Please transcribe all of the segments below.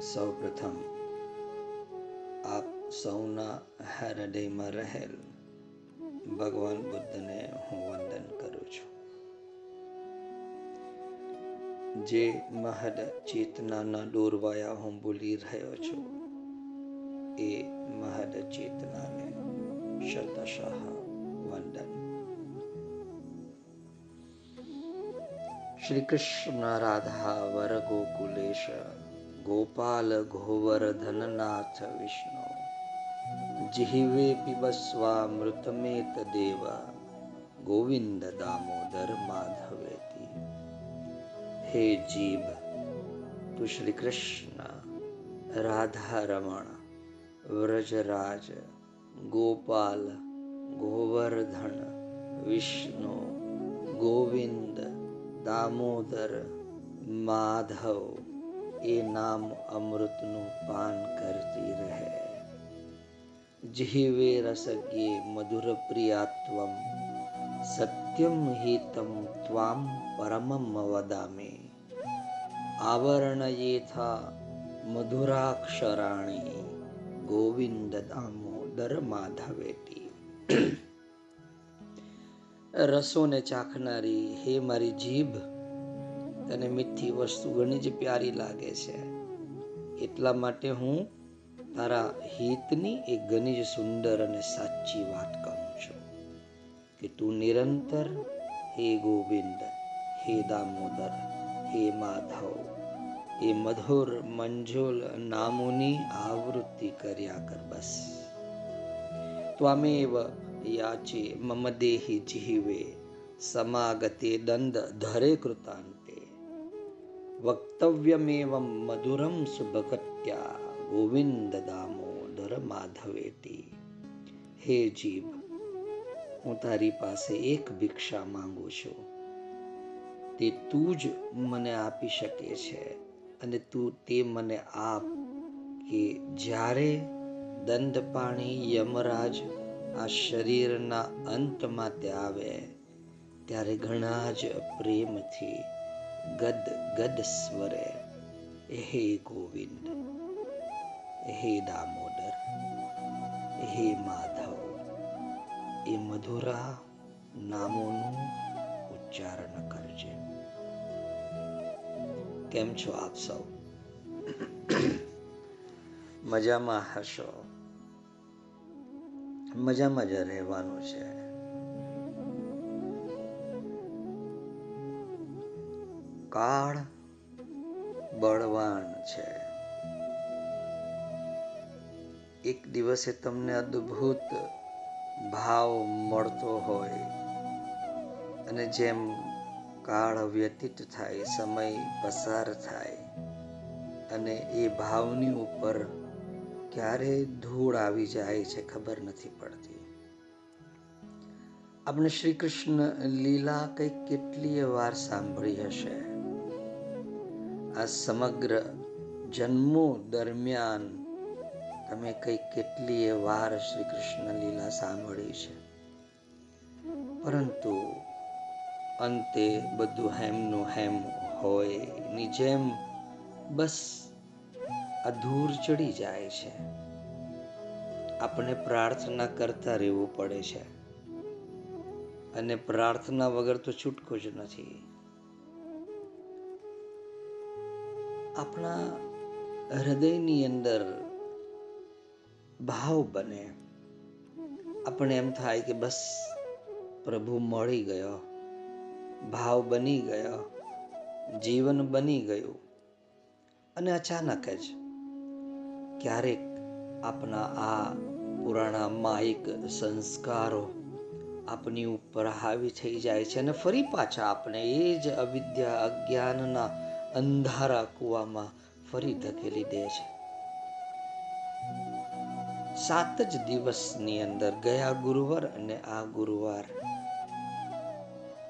સૌપ્રથમ, આપ સૌના હૃદયમાં રહેલ ભગવાન બુદ્ધને હું વંદન કરું છું. જે મહદ ચેતનાના દોરવાયા હું બોલી રહ્યો છું, એ મહદ ચેતનાને શતશઃ વંદન. શ્રી કૃષ્ણ રાધા વર ગોકુલેશ ગોપાલ ગોવર્ધનનાથ વિષ્ણુ. જીહવે પીબસ્વા મૃતમેત દેવ. ગોવિંદ દામોદર માધવેતી. હે જીભ, તું શ્રી કૃષ્ણ રાધા રમણ વ્રજરાજ, ગોપાલ ગોવર્ધન, વિષ્ણુ, ગોવિંદ દામોદર માધવ. એ નામ અમૃતનું પાન કરતી રહે. જીવે રસગ્યે મધુર પ્રિયાત્વમ સત્યમ હિતમ ત્વામ પરમમ વદામે. આવરણયેથા મધુરાક્ષરાણી ગોવિંદ દામોદર માધવેટી રસોને ચાખનારી હે મારી જીભ તને મીઠી વસ્તુ ઘણી જ પ્યારી લાગે છે. એટલા માટે હું તારા હિતની એક ઘણી જ સુંદર અને સાચી વાત કહું છું કે તું નિરંતર હે ગોવિંદ, હે દામોદર, હે માધવ, એ મધુર મંજુલ નામોની આવૃત્તિ કર્યા કર બસ. ત્વામેવ યાચે મમ દેહી જીવે, સમાગતે દંડ ધરે કૃતાંતે. વક્તવ્યમેવમ મધુરમ સુભગત્યા ગોવિંદ દામોદર માધવેતી હે જીભ હું તારી પાસે એક ભિક્ષા માંગુ છું. તે તું જ મને આપી શકે છે અને તું તે મને આપ કે જ્યારે દંડપાણી યમરાજ આ શરીરના અંતમાં તે આવે, ત્યારે ઘણા જ પ્રેમથી ગદ ગદ સ્વરે હે ગોવિંદ હે દામોદર હે માધવ એ મધુરા નામોનું ઉચ્ચારણ કરજે કેમ છો આપ સૌ? મજામાં હશો? મજામાં જ રહેવાનું છે. કાળ બળવાન છે. એક દિવસે તમને અદ્ભુત ભાવ મળતો હોય અને જેમ કાળ વ્યતીત થાય, સમય પસાર થાય અને એ ભાવની ઉપર ક્યારે ધૂળ આવી જાય છે ખબર નથી પડતી. આપણે શ્રી કૃષ્ણ લીલા કંઈક કેટલીય વાર સાંભળી હશે. આ સમગ્ર જન્મો દરમિયાન તમે કંઈક કેટલીય વાર શ્રી કૃષ્ણ લીલા સાંભળી છે. પરંતુ અંતે બધું હેમનું હેમ હોયની જેમ બસ અધૂર ચડી જાય છે. આપણે પ્રાર્થના કરતા રહેવું પડે છે. અને પ્રાર્થના વગર તો છૂટકો જ નથી. આપણા હૃદયની અંદર ભાવ બને. આપણે એમ થાય કે બસ પ્રભુ મળી ગયો. ભાવ બની ગયો. જીવન બની ગયું. અને અચાનક જ ક્યારેક આપણા આ પુરાણા માયિક સંસ્કારો આપની ઉપર હાવી થઈ જાય છે અને ફરી પાછા આપણે એ જ અવિદ્યા અજ્ઞાનના અંધારા કૂવામાં ફરી ધકેલી દે છે. સાત જ દિવસની અંદર ગયા ગુરુવાર અને આ ગુરુવાર.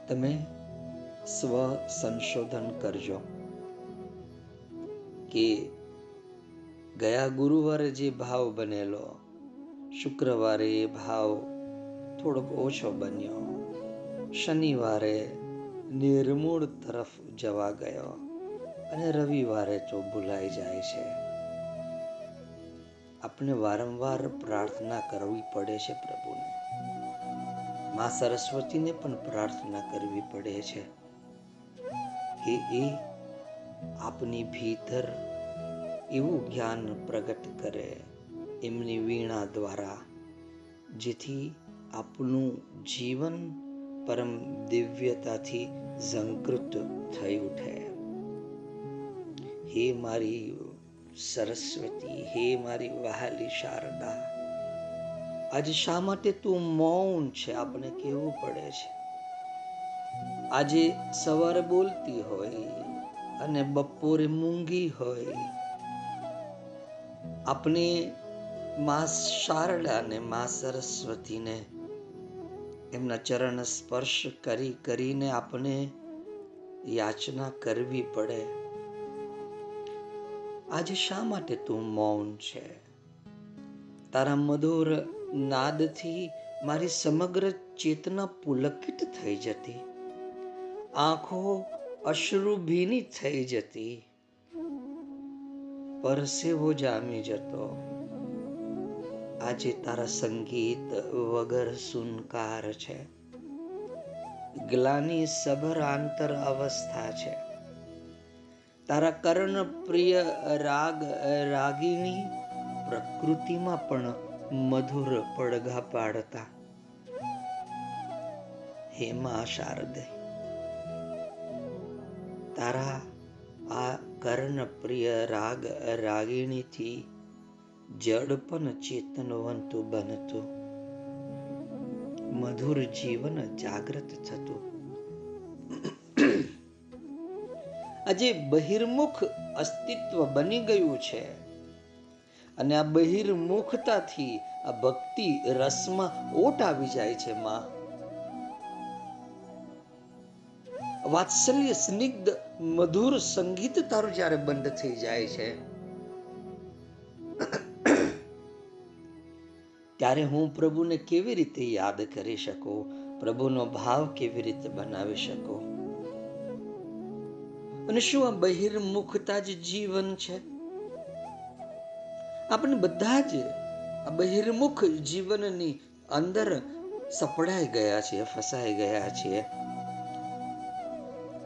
તમે સ્વ સંશોધન કરજો કે ગયા ગુરુવારે જે ભાવ બનેલો, શુક્રવારે એ ભાવ થોડોક ઓછો બન્યો, શનિવારે નિર્મૂળ તરફ જવા ગયો. અને રવિવારે તો ભૂલાઈ જાય છે. આપણે વારંવાર પ્રાર્થના કરવી પડે છે પ્રભુને. મા સરસ્વતીને પણ પ્રાર્થના કરવી પડે છે કે એ આપની ભીતર એવું જ્ઞાન પ્રગટ કરે એમની વીણા દ્વારા, જેથી આપનું જીવન પરમ દિવ્યતાથી ઝંકૃત થઈ ઉઠે. હે મારી સરસ્વતી, હે મારી વહાલી શારદા, આજે શા માટે તું મૌન છે? આપણે કેવું પડે છે? આજે સવારે બોલતી હોય અને બપોરે મૂંગી હોય. આપણે મા શારદાને મા સરસ્વતીને એમના ચરણ સ્પર્શ કરી કરીને આપણે યાચના કરવી પડે. આજે શા માટે તું મૌન છે? તારા મધુર નાદથી મારી સમગ્ર ચેતના પુલકિત થઈ જતી. આંખો અશ્રુભીની થઈ જતી. પરસેવો જામી જતો. આજે તારા સંગીત વગર સુનકાર છે. ગ્લાની સભર આંતર અવસ્થા છે. તારા કર્ણ પ્રિય રાગ, રાગીણી પ્રકૃતિમાં પણ મધુર પડઘા પાડતા. હેમા શારદે, તારા આ કર્ણ પ્રિય રાગ, રાગીણીથી જડ પણ ચેતનવંતું બનતું. મધુર જીવન જાગૃત થતું. આજે બહિર્મુખ અસ્તિત્વ બની ગયું છે. અને આ બહિર્મુખતાથી આ ભક્તિ રસમાં ઓટ આવી જાય છે માં. વાત્સલ્ય સ્નિગ્ધ મધુર સંગીત તારું જ્યારે બંધ થઈ જાય છે. ત્યારે હું પ્રભુને કેવી રીતે યાદ કરી શકું? પ્રભુનો ભાવ કેવી રીતે બનાવી શકું? અને શું આ બહિર્મુખતા જ જીવન છે. આપણે બધા જ આ બહિર્મુખ જીવનની અંદર સપડાઈ ગયા છીએ, ફસાઈ ગયા છીએ.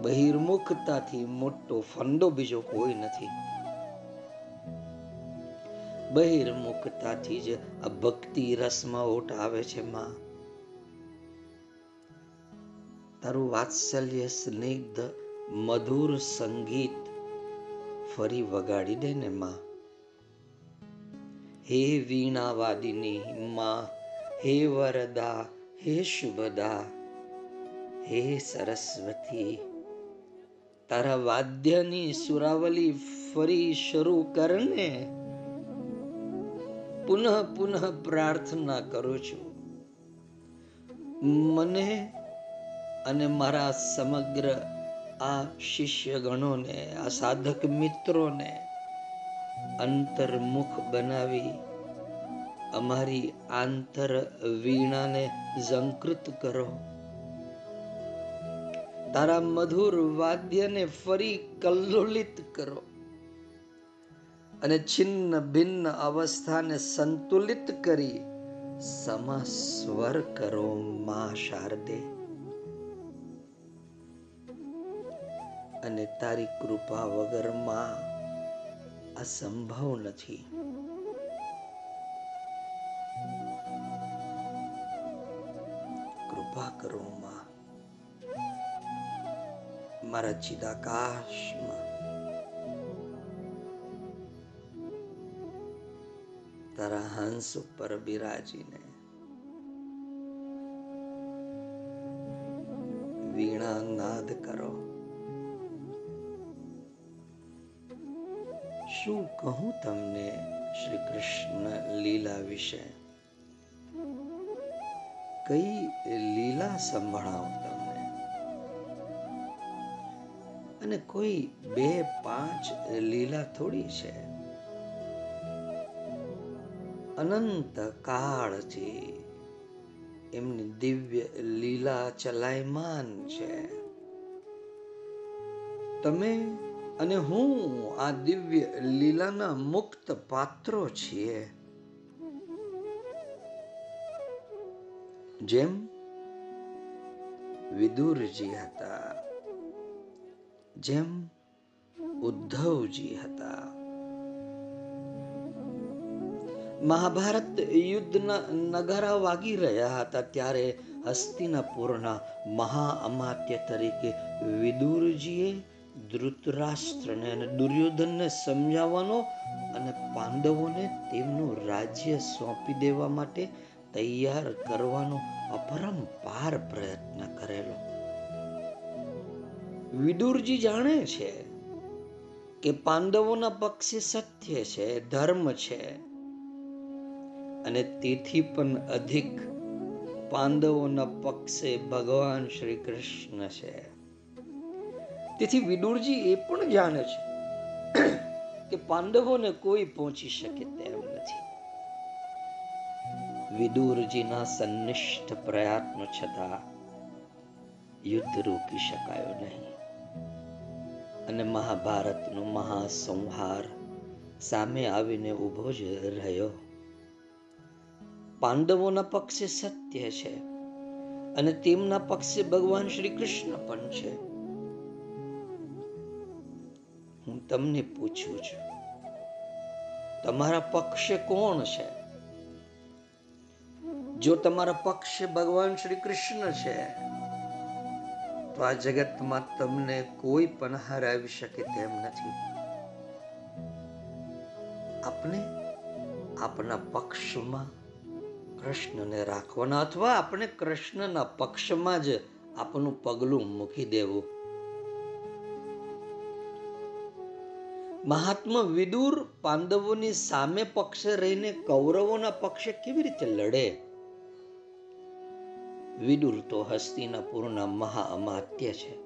બહિર્મુખતાથી મોટો ફંડો બીજો કોઈ નથી. બહિર્મુખતાથી જ આ ભક્તિ રસમાં ઓટ આવે છે માં. તારું વાત્સલ્ય સ્નિગ્ધ મધુર સંગીત ફરી વગાડી દે ને માં. હે વીણાવાદિની માં, હે વરદા, હે શુભદા, હે સરસ્વતી. તારા વાદ્યની સુરાવલી ફરી શરૂ કરને પુનઃ પુનઃ પ્રાર્થના કરું છું. મને અને મારા સમગ્ર આ શિષ્યગણોને, આ સાધક મિત્રોને અંતર્મુખ બનાવી અમારી આંતર વીણાને ઝંકૃત કરો. તારા મધુર વાદ્યને ફરી કલ્લોલિત કરો અને છિન્ન ભિન્ન અવસ્થાને સંતુલિત કરી સમસ્વર કરો, મા શારદે. અને તારી કૃપા વગરમાં આ સંભવ નથી. કૃપા કરો માં. મારા ચિદાકાશમાં. તારા હંસ ઉપર બિરાજીને. વીણા નાદ કરો. શું કહું તમને શ્રી કૃષ્ણ લીલા વિશે? કઈ લીલા સંભળાવું તમને? અને કોઈ બે પાંચ લીલા થોડી છે? અનંત કાળથી એમની દિવ્ય લીલા ચલાયમાન છે. તમે અને હું આ દિવ્ય લીલાના મુક્ત પાત્રો છીએ. જેમ વિદુરજી હતા, જેમ ઉદ્ધવજી હતા. મહાભારત યુદ્ધના નગારા વાગી રહ્યા હતા ત્યારે હસ્તિનાપુરના મહાઅમાત્ય તરીકે વિદુરજીએ ધૃતરાષ્ટ્રને અને દુર્યોધનને સમજાવવાનો અને પાંડવોને તેમનું રાજ્ય સોંપી દેવા માટે તૈયાર કરવાનો અપરંપાર પ્રયત્ન કરેલો. વિદુરજી જાણે છે કે પાંડવોના પક્ષે સત્ય છે, ધર્મ છે અને તેથી પણ અધિક પાંડવોના પક્ષે ભગવાન શ્રી કૃષ્ણ છે. તેથી વિદુરજી એ પણ જાણે છે કે પાંડવોને કોઈ પહોંચી શકે તેમ નથી. વિદુરજીના સંનિષ્ઠ પ્રયત્નો છતાં યુદ્ધ રોકી શકાયો નહીં અને મહાભારતનો મહાસંહાર સામે આવીને ઊભો જ રહ્યો. પાંડવોના પક્ષે સત્ય છે અને તેમના પક્ષે ભગવાન શ્રી કૃષ્ણ પણ છે. હું તમને પૂછું છું, તમારા પક્ષે કોણ છે? જો તમારા પક્ષે ભગવાન શ્રી કૃષ્ણ છે, તો આ જગતમાં તમને કોઈ પણ હરાવી શકે તેમ નથી. આપણે આપણા પક્ષમાં કૃષ્ણને રાખવાના અથવા આપણે કૃષ્ણના પક્ષમાં જ આપણું પગલું મૂકી દેવું. મહાત્મા વિદુર પાંડવોની સામે પક્ષે રહીને કૌરવોના પક્ષે કેવી રીતે લડે? વિદુર તો હસ્તિનાપુરના મહા અમાત્ય છે.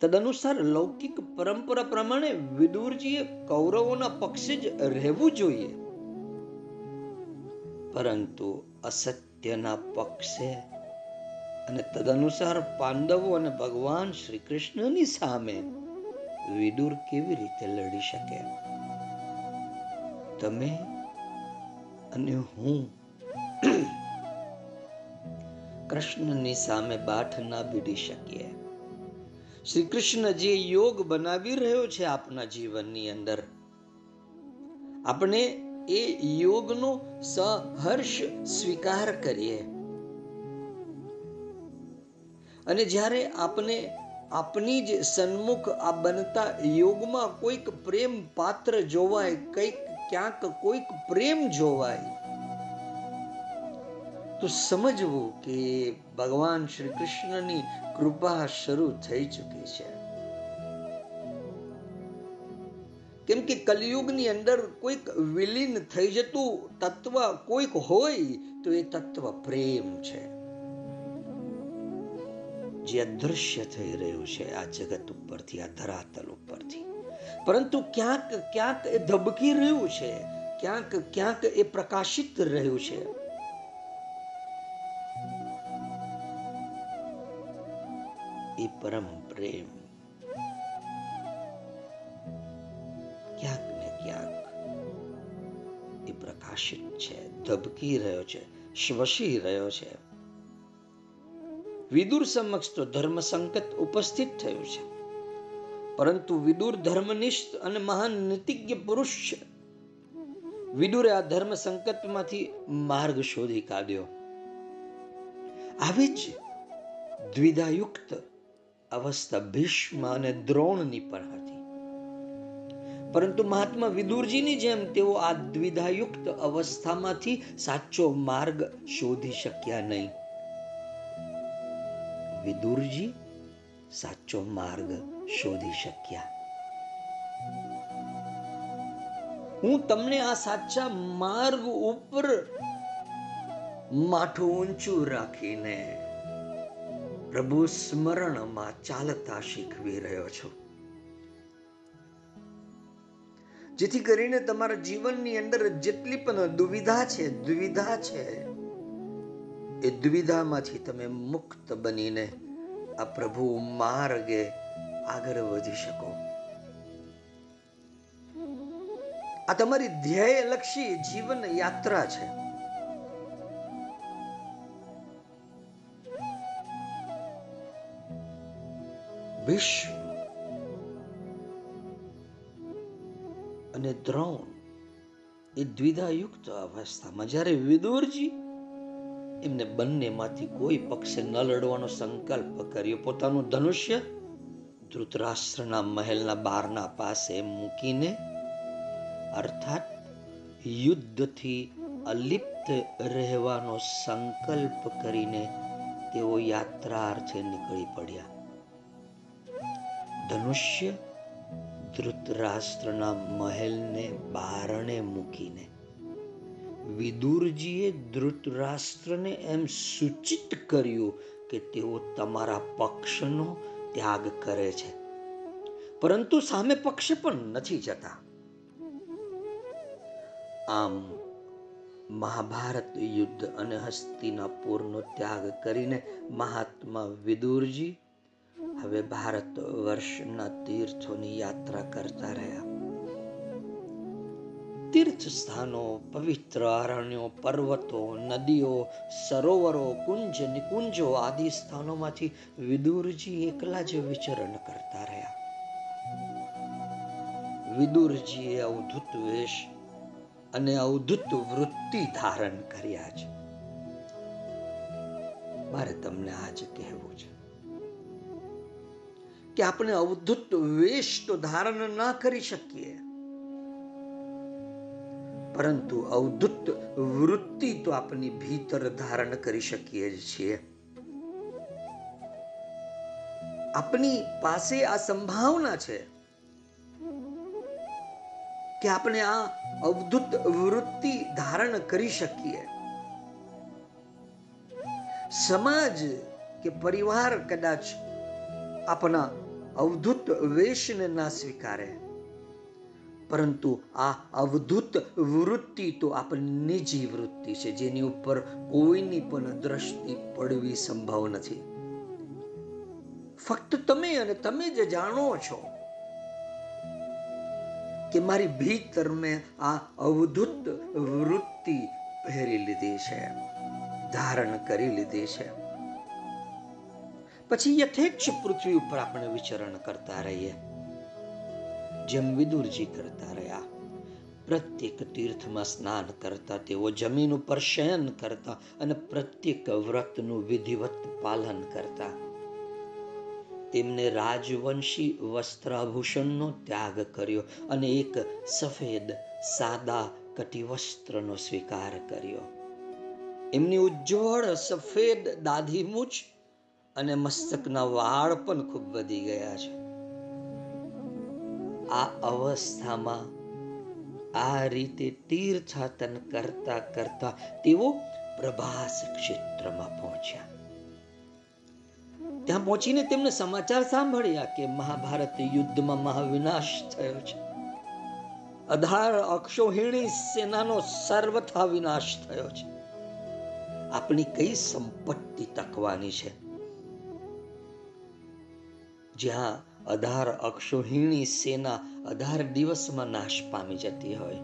તદનુસાર લૌકિક પરંપરા પ્રમાણે વિદુરજીએ કૌરવોના પક્ષે જ રહેવું જોઈએ. પરંતુ અસત્યના પક્ષે અને તદનુસાર પાંડવો અને ભગવાન શ્રી કૃષ્ણની સામે વિદુર કેવી રીતે લડી શકે? તમે અને હું કૃષ્ણની સામે બાઠ ના ભીડી શકીએ. શ્રી કૃષ્ણ જે યોગ બનાવી રહ્યો છે આપના જીવનની અંદર. આપણે એ યોગનો સહર્ષ સ્વીકાર કરીએ. અને જ્યારે આપણે આપની જ સન્મુખ આ બનતા યોગમાં કોઈક પ્રેમ પાત્ર જોવાય, કંઈક ક્યાંક કોઈક પ્રેમ જોવાય. તો સમજવું કે ભગવાન શ્રી કૃષ્ણની કૃપા શરૂ થઈ ચૂકી છે. કેમ કે કલયુગની અંદર કોઈક વિલીન થઈ જતું તત્વ કોઈક હોય તો એ તત્વ પ્રેમ છે. જે અદૃશ્ય થઈ રહ્યું છે આ જગત ઉપરથી, આ ધરાતલ ઉપરથી. પરંતુ ક્યાંક ક્યાંક એ ધબકી રહ્યું છે, ક્યાંક ક્યાંક એ પ્રકાશિત રહ્યું છે. એ પરમ પ્રેમ. ક્યાંક ને ક્યાંક એ પ્રકાશિત છે, ધબકી રહ્યો છે, શ્વસી રહ્યો છે. વિદુર સમક્ષ તો ધર્મ સંકટ ઉપસ્થિત થયું છે. પરંતુ વિદુર ધર્મનિષ્ઠ અને મહાન નીતિજ્ઞ પુરુષ છે. વિદુરે આ ધર્મ સંકટમાંથી માર્ગ શોધી કાઢ્યો. આવી જ દ્વિધાયુક્ત અવસ્થા ભીષ્મ અને દ્રોણની પણ હતી. પરંતુ મહાત્મા વિદુરજીની જેમ તેઓ આ દ્વિધાયુક્ત અવસ્થામાંથી સાચો માર્ગ શોધી શક્યા નહીં. વિદુરજી સાચો માર્ગ શોધી શક્યા હું તમને આ સાચા માર્ગ ઉપર માથું ઊંચું રાખીને પ્રભુ સ્મરણમાં ચાલતા શીખવી રહ્યો છું જેથી કરીને તમારા જીવનની અંદર જેટલી પણ દુવિધા છે દુવિધા છે એ દ્વિધામાંથી તમે મુક્ત બનીને આ પ્રભુ માર્ગે આગળ વધી શકો. આ તમારી ધ્યેયલક્ષી જીવન યાત્રા છે. ભીષ્મ અને દ્રોણ એ દ્વિધાયુક્ત અવસ્થામાં. જ્યારે વિદુરજી એમને બંનેમાંથી કોઈ પક્ષે ન લડવાનો સંકલ્પ કર્યો. પોતાનું ધનુષ્ય ધૃતરાષ્ટ્રના મહેલના બારના પાસે મૂકીને, અર્થાત યુદ્ધથી અલિપ્ત રહેવાનો સંકલ્પ કરીને તેઓ યાત્રાર્થે નીકળી પડ્યા. ધનુષ્ય ધૃતરાષ્ટ્રના મહેલને બારણે મૂકીને વિદુરજીએ ધૃતરાષ્ટ્રને એમ સૂચિત કર્યું કે તેઓ તમારા પક્ષનો ત્યાગ કરે છે. પરંતુ સામે પક્ષે પણ નથી જતા. આમ મહાભારત યુદ્ધ અને હસ્તિનાપુરનો ત્યાગ કરીને મહાત્મા વિદુરજી હવે ભારત વર્ષના તીર્થોની યાત્રા કરતા રહ્યા. તીર્થ સ્થાનો, પવિત્ર અરણ્યો, પર્વતો, નદીઓ, સરોવરો, કુંજ, નિકુંજો આદિ સ્થાનોમાંથી વિદુરજી એકલા જ વિચરણ કરતા રહ્યા. વિદુરજીએ અવધૂત વેશ અને અવધૂત વૃત્તિ ધારણ કર્યા છે. મારે તમને આજ કહેવું છે કે આપણે અવધૂત વેશ તો ધારણ ના કરી શકીએ. પરંતુ અવધૂત વૃત્તિ તો આપની ભીતર ધારણ કરી શકીએ જ છીએ. આપની પાસે આ સંભાવના છે કે આપણે આ અવધૂત વૃત્તિ ધારણ કરી શકીએ. સમાજ કે પરિવાર કદાચ આપણા અવધૂત વેશને ના સ્વીકારે. પરંતુ આ અવધૂત વૃત્તિ તો આપણી નિજી વૃત્તિ છે, જેની ઉપર કોઈની પણ દ્રષ્ટિ પડવી સંભવ નથી. ફક્ત તમે અને તમે જે જાણો છો કે મારી ભીતર મેં આ અવધૂત વૃત્તિ પહેરી લીધી છે, ધારણ કરી લીધી છે. પછી યથેચ્છ પૃથ્વી ઉપર આપણે વિચરણ કરતા રહીએ. જેમ વિદુરજી કરતા રહ્યા, પ્રત્યેક તીર્થમાં સ્નાન કરતા તેઓ જમીન ઉપર શયન કરતા અને પ્રત્યેક વ્રતનું વિધિવત પાલન કરતા. તેમને રાજવંશી વસ્ત્રાભૂષણનો ત્યાગ કર્યો અને એક સફેદ, સાદા કટિવસ્ત્રનો સ્વીકાર કર્યો. એમની ઉજ્જવળ સફેદ દાઢી મૂછ અને મસ્તકના વાળ પણ ખૂબ વધી ગયા છે. આ અવસ્થામાં આ રીતે તીર્થાતન કરતા કરતા તેઓ પ્રભાસ ક્ષેત્રમાં પહોંચ્યા. ત્યાં પહોંચીને તેમને સમાચાર સાંભળ્યા કે મહાભારત યુદ્ધમાં મહાવિનાશ થયો છે. અધાર અક્ષોહિણી સેનાનો સર્વથા વિનાશ થયો છે. આપણી કઈ સંપત્તિ તકવાની છે? જ્યાં અધાર અક્ષોહિણી સેના અધાર દિવસમાં નાશ પામી જતી હોય.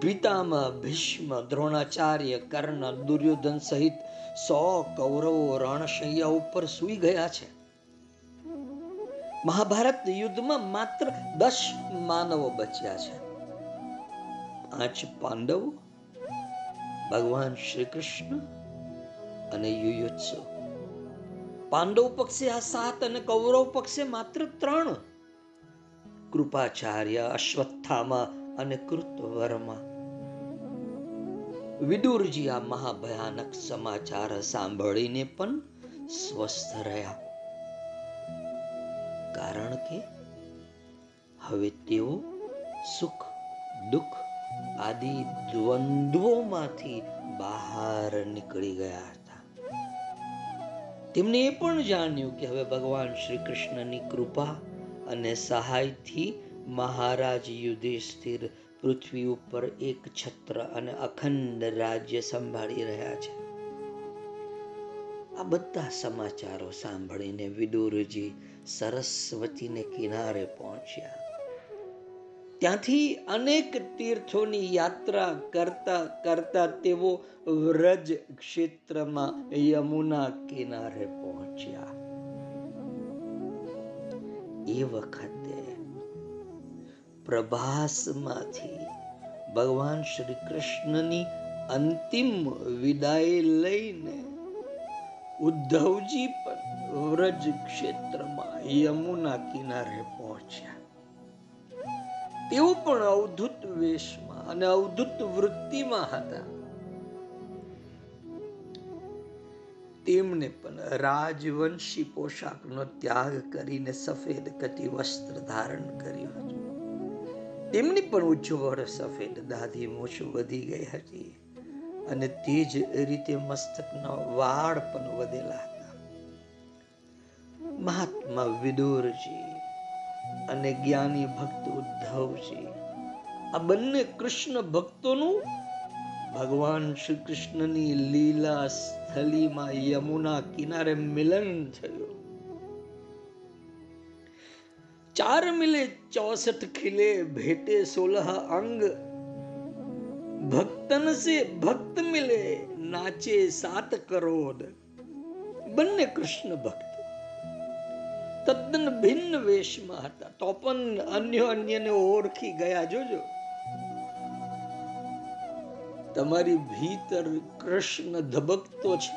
પિતામાં ભીષ્મ, દ્રોણાચાર્ય, કર્ણ, દુર્યોધન સહિત સો કૌરવો રણશૈયા ઉપર સુઈ ગયા છે. મહાભારત યુદ્ધમાં માત્ર દસ માનવો બચ્યા છે. પાંચ પાંડવો, ભગવાન શ્રી કૃષ્ણ અને યુયુત્સુ. પાંડવ પક્ષે આ સાત અને કૌરવ પક્ષે માત્ર ત્રણ. કૃપાચાર્ય અશ્વત્થામા અને કૃતવર્મા. વિદુરજી આ મહાભયાનક સમાચાર સાંભળીને પણ સ્વસ્થ રહ્યા. કારણ કે હવે તેઓ સુખ, દુઃખ આદિ દ્વંદ્વોમાંથી બહાર નીકળી ગયા. તેમણે એ પણ જાણ્યું કે હવે ભગવાન શ્રી કૃષ્ણની કૃપા અને સહાયથી મહારાજ યુધિષ્ઠિર પૃથ્વી ઉપર એક છત્ર અને અખંડ રાજ્ય સંભાળી રહ્યા છે. આ બધા સમાચારો સાંભળીને વિદુરજી સરસ્વતીને કિનારે પહોંચ્યા. ત્યાંથી અનેક તીર્થોની યાત્રા કરતા કરતા તેઓ વ્રજ ક્ષેત્રમાં યમુના કિનારે પહોંચ્યા. એ વખતે પ્રભાસમાંથી ભગવાન શ્રી કૃષ્ણની અંતિમ વિદાય લઈને ઉદ્ધવજી પણ વ્રજ ક્ષેત્રમાં યમુના કિનારે પહોંચ્યા. તેઓ પણ અવધૂત વેશમાં અને અવધૂત વૃત્તિમાં હતા. તેમણે પણ રાજવંશી પોશાકનો ત્યાગ કરીને સફેદ કટી વસ્ત્ર ધારણ કર્યું હતું. તેમની પણ ઉજ્જવળ સફેદ દાઢી મૂછ વધી ગઈ હતી અને તે જ રીતે મસ્તકના વાળ પણ વધેલા હતા. મહાત્મા વિદુરજી અને જ્ઞાની ભક્ત ઉદ્ધવજી આ બંને કૃષ્ણ ભક્તોનું ભગવાન શ્રી કૃષ્ણની લીલા સ્થલીમાં યમુના કિનારે મિલન થયું. ચાર મિલે ચોસઠ ખીલે ભેટે સોલહ અંગ. ભક્તન સે ભક્ત મિલે નાચે સાત કરોડ. બંને કૃષ્ણ ભક્ત. તદ્દન ભિન્ન વેશમાં હતા. તો પણ અન્ય અન્યને ઓળખી ગયા, જોજો. તમારી ભીતર કૃષ્ણ ધબકતો છે.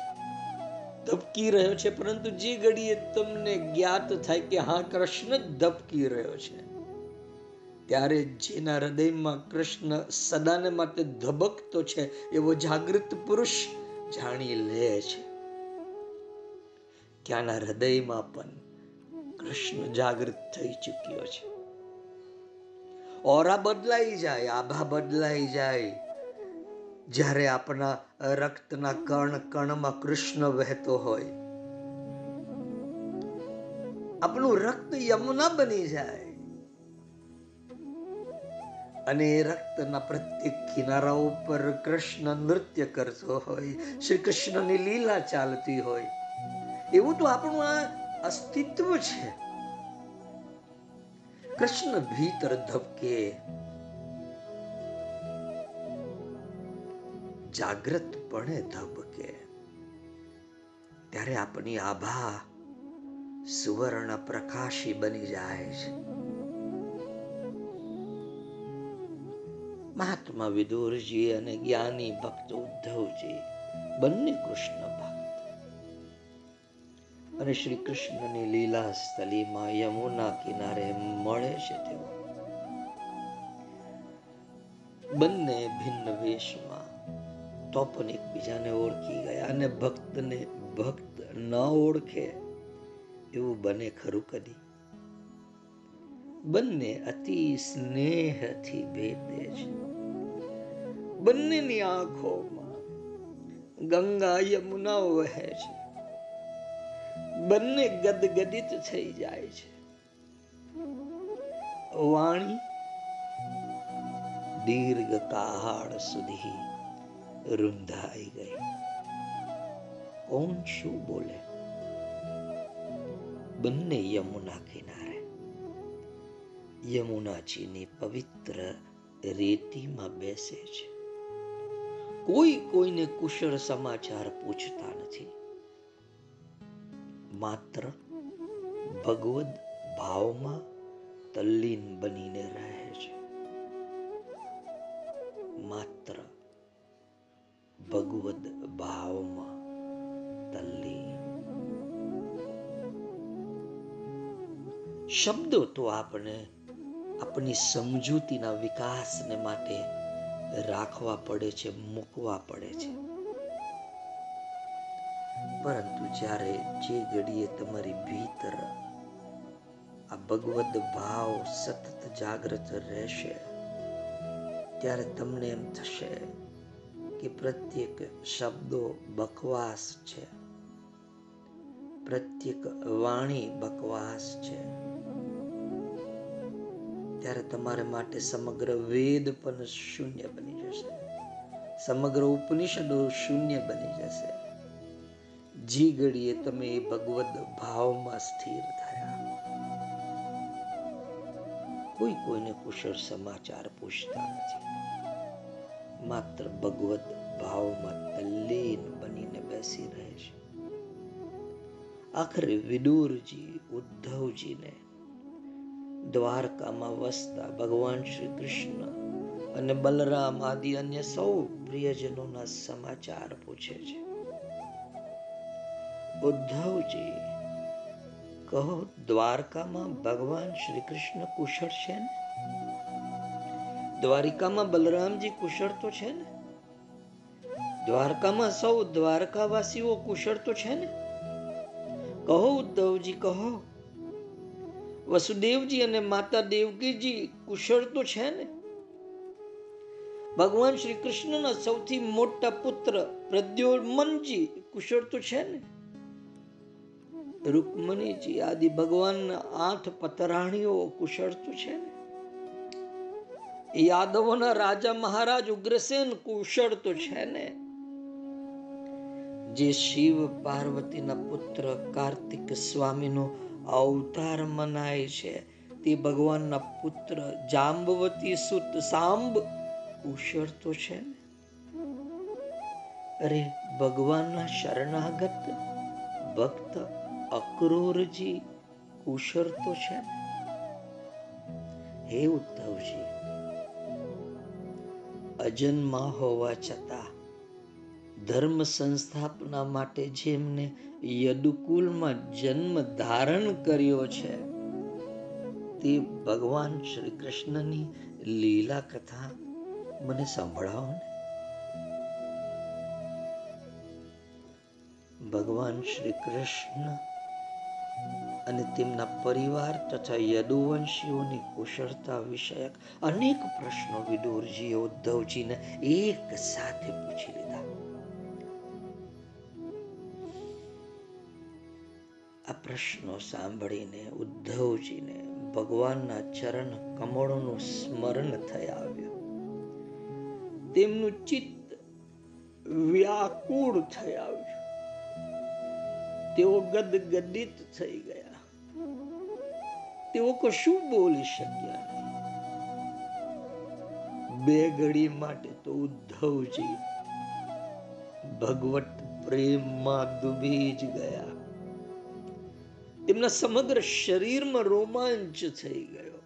ધબકી રહ્યો છે, પરંતુ જે ઘડીએ તમને જ્ઞાત થાય કે હા, કૃષ્ણ ધબકી રહ્યો છે, ત્યારે જેના હૃદયમાં કૃષ્ણ સદાને માટે ધબકતો છે, એવો જાગૃત પુરુષ જાણી લે છે. ક્યાંના હૃદયમાં પણ કૃષ્ણ જાગૃત થઈ ચૂક્યો છે. ઓરા બદલાઈ જાય, આભા બદલાઈ જાય. જ્યારે આપણા રક્તના કણ કણમાં કૃષ્ણ વહેતો હોય, આપણું રક્ત યમુના બની જાય. અને એ રક્તના પ્રત્યેક કિનારા ઉપર કૃષ્ણ નૃત્ય કરતો હોય, શ્રી કૃષ્ણની લીલા ચાલતી હોય. એવું તો આપણું આ અસ્તિત્વ છે. કૃષ્ણ ભીતર ધબકે. જાગ્રતપણે ધબકે. ત્યારે આપણી આભા સુવર્ણ પ્રકાશી બની જાય છે. મહાત્મા વિદુરજી અને જ્ઞાની ભક્ત ઉદ્ધવજી બંને કૃષ્ણ અને શ્રી કૃષ્ણની લીલા સ્થલીમાં યમુના કિનારે મળે છે તેઓ. બંને ભિન્ન વેશમાં તો પણ એકબીજાને ઓળખી ગયા અને ભક્તને ભક્ત ન ઓળખે એવું બને ખરું કદી. બંને અતિ સ્નેહથી ભેદે છે. બંનેની આંખોમાં ગંગા યમુના વહે છે. બંને ગદગદિત થઈ જાય છે. વાણી દીર્ઘ કાળ સુધી રૂંધાઈ ગઈ. કોણ શું બોલે? બંને યમુના કિનારે. યમુનાજીની પવિત્ર રેતીમાં બેસે છે. કોઈ કોઈને કુશળ સમાચાર પૂછતા નથી. માત્ર ભગવદ ભાવમાં તલ્લીન બનીને રહે છે. માત્ર ભગવદ ભાવમાં તલ્લીન. શબ્દો તો આપણે આપણી સમજૂતીના વિકાસને માટે રાખવા પડે છે, મૂકવા પડે છે. પરંતુ જ્યારે જે ઘડીએ તમારી ભીતર આ ભગવદ ભાવ સતત જાગૃત રહેશે, ત્યારે તમને એમ થશે કે પ્રત્યેક શબ્દો બકવાસ છે. પ્રત્યેક વાણી બકવાસ છે. ત્યારે તમારે માટે સમગ્ર વેદ પણ શૂન્ય બની જશે. સમગ્ર ઉપનિષદો શૂન્ય બની જશે. જે ઘડીએ તમે એ ભગવદ ભાવમાં સ્થિર થયા. કોઈ કોઈને કુશળ સમાચાર પૂછતા નથી. માત્ર ભગવદ ભાવમાં તલ્લીન બનીને બેસી રહે છે. આખરે વિદુરજી, ઉદ્ધવજીને દ્વારકામાં વસતા ભગવાન શ્રી કૃષ્ણ અને બલરામ આદિ અન્ય સૌ પ્રિયજનોના સમાચાર પૂછે છે. ઉદ્ધવજી કહો, દ્વારકામાં ભગવાન શ્રી કૃષ્ણ કુશળ છે ને? દ્વારિકામાં બલરામજી કુશળ તો છે ને? દ્વારકામાં સૌ દ્વારકાવાસીઓ કુશળ તો છે ને? કહો, ઉદ્ધવજી, કહો. વસુદેવજી અને માતા દેવકીજી કુશળ તો છે ને? ભગવાન શ્રી કૃષ્ણના સૌથી મોટા પુત્ર પ્રદ્યોમનજી કુશળ તો છે ને? રૂકમણીજી આદિ ભગવાનના આઠ પતરાણીઓ કુશળ છે ને? યાદવોના રાજા મહારાજ ઉગ્રસેન કુશળ છે ને? જે શિવ પાર્વતીના પુત્ર કાર્તિક સ્વામીનો અવતાર મનાય છે, તે ભગવાનના પુત્ર જાંબવતી સુત સાંબ કુશળ તો છે ને? અરે ભગવાનના શરણાગત ભક્ત અક્રૂરજી કુશળ તો છે હે ઉદ્ધવજી, અજન્મા હોવા છતાં ધર્મ સંસ્થાપના માટે જેમને યદુકુલમાં જન્મ ધારણ કર્યો છે, તે ભગવાન શ્રી કૃષ્ણની લીલા કથા મને સંભળાવો ને. ભગવાન શ્રી કૃષ્ણ અને તેમના પરિવાર તથા યદુવંશીઓની કુશળતા વિષયક અનેક પ્રશ્નો વિદુરજીએ ઉદ્ધવજીને એક સાથે પૂછી લીધા. આ પ્રશ્નો સાંભળીને ઉદ્ધવજીને ભગવાનના ચરણ કમળોનું સ્મરણ થઈ આવ્યું. તેમનું ચિત્ત વ્યાકુળ થઈ આવ્યું. તેઓ ગદગદિત થઈ ગયા. તેઓ કશું બોલી શક્યા નહીં. બે ઘડી માટે તો ઉદ્ધવજી ભગવત પ્રેમમાં ડૂબી જ ગયા. તેમના સમગ્ર શરીરમાં રોમાંચ થઈ ગયો.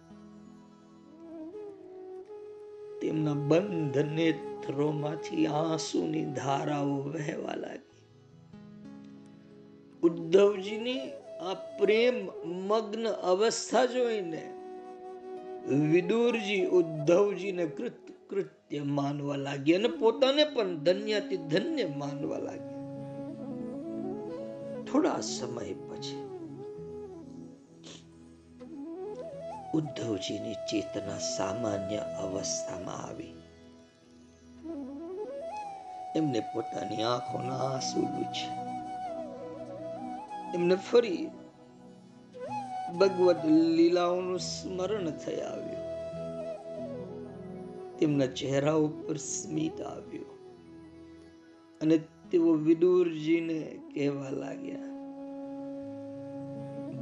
તેમના બંધ નેત્રોમાંથી આંસુની ધારાઓ વહેવા લાગી. ઉદ્ધવજીની આ પ્રેમ મગ્ન અવસ્થા જોઈને વિદુરજી, ઉદ્ધવજીને કૃત, કૃત્ય માનવા લાગ્યા અને પોતાને પણ ધન્યથી ધન્ય માનવા લાગ્યા. થોડા સમય પછી ઉદ્ધવજીની ચેતના સામાન્ય અવસ્થામાં આવી. એમને પોતાની આંખોના આંસુ લૂછ્યા એમને ફરી ભગવત લીલાઓનું સ્મરણ થઈ આવ્યું. તેમના ચહેરા ઉપર સ્મિત આવ્યું અને તેઓ વિદુરજીને કહેવા લાગ્યા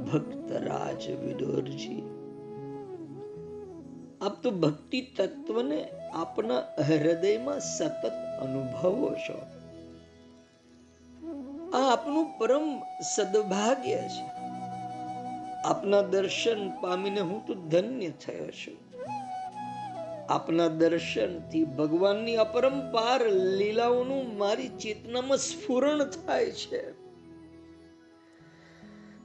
ભક્તરાજ વિદુરજી, આપ તો ભક્તિ તત્વને આપના હૃદયમાં સતત અનુભવો છો. આ આપનું પરમ સદભાગ્ય છે. આપના દર્શન પામીને હું તો ધન્ય થયો છું. આપના દર્શનથી ભગવાનની અપરંપાર લીલાઓનું મારી ચેતનામાં સ્ફુરણ થાય છે.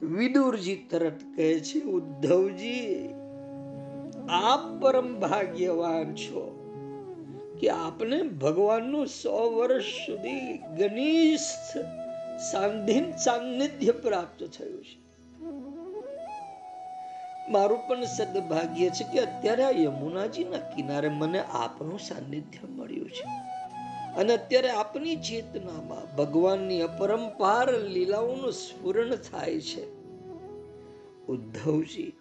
વિદુરજી તરત કહે છે, ઉદ્ધવજી, આપ પરમ ભાગ્યવાન છો કે આપને ભગવાનનું સો વર્ષ સુધી ઘનિષ્ઠ સાનિધ્ય પ્રાપ્ત થયું છે. મારું પણ સદભાગ્ય છે કે અત્યારે આ યમુનાજીના કિનારે મને આપનું સાનિધ્ય મળ્યું છે. અને અત્યારે આપની ચેતનામાં ભગવાનની અપરંપાર લીલાઓનું સ્ફુરણ થાય છે. ઉદ્ધવજી,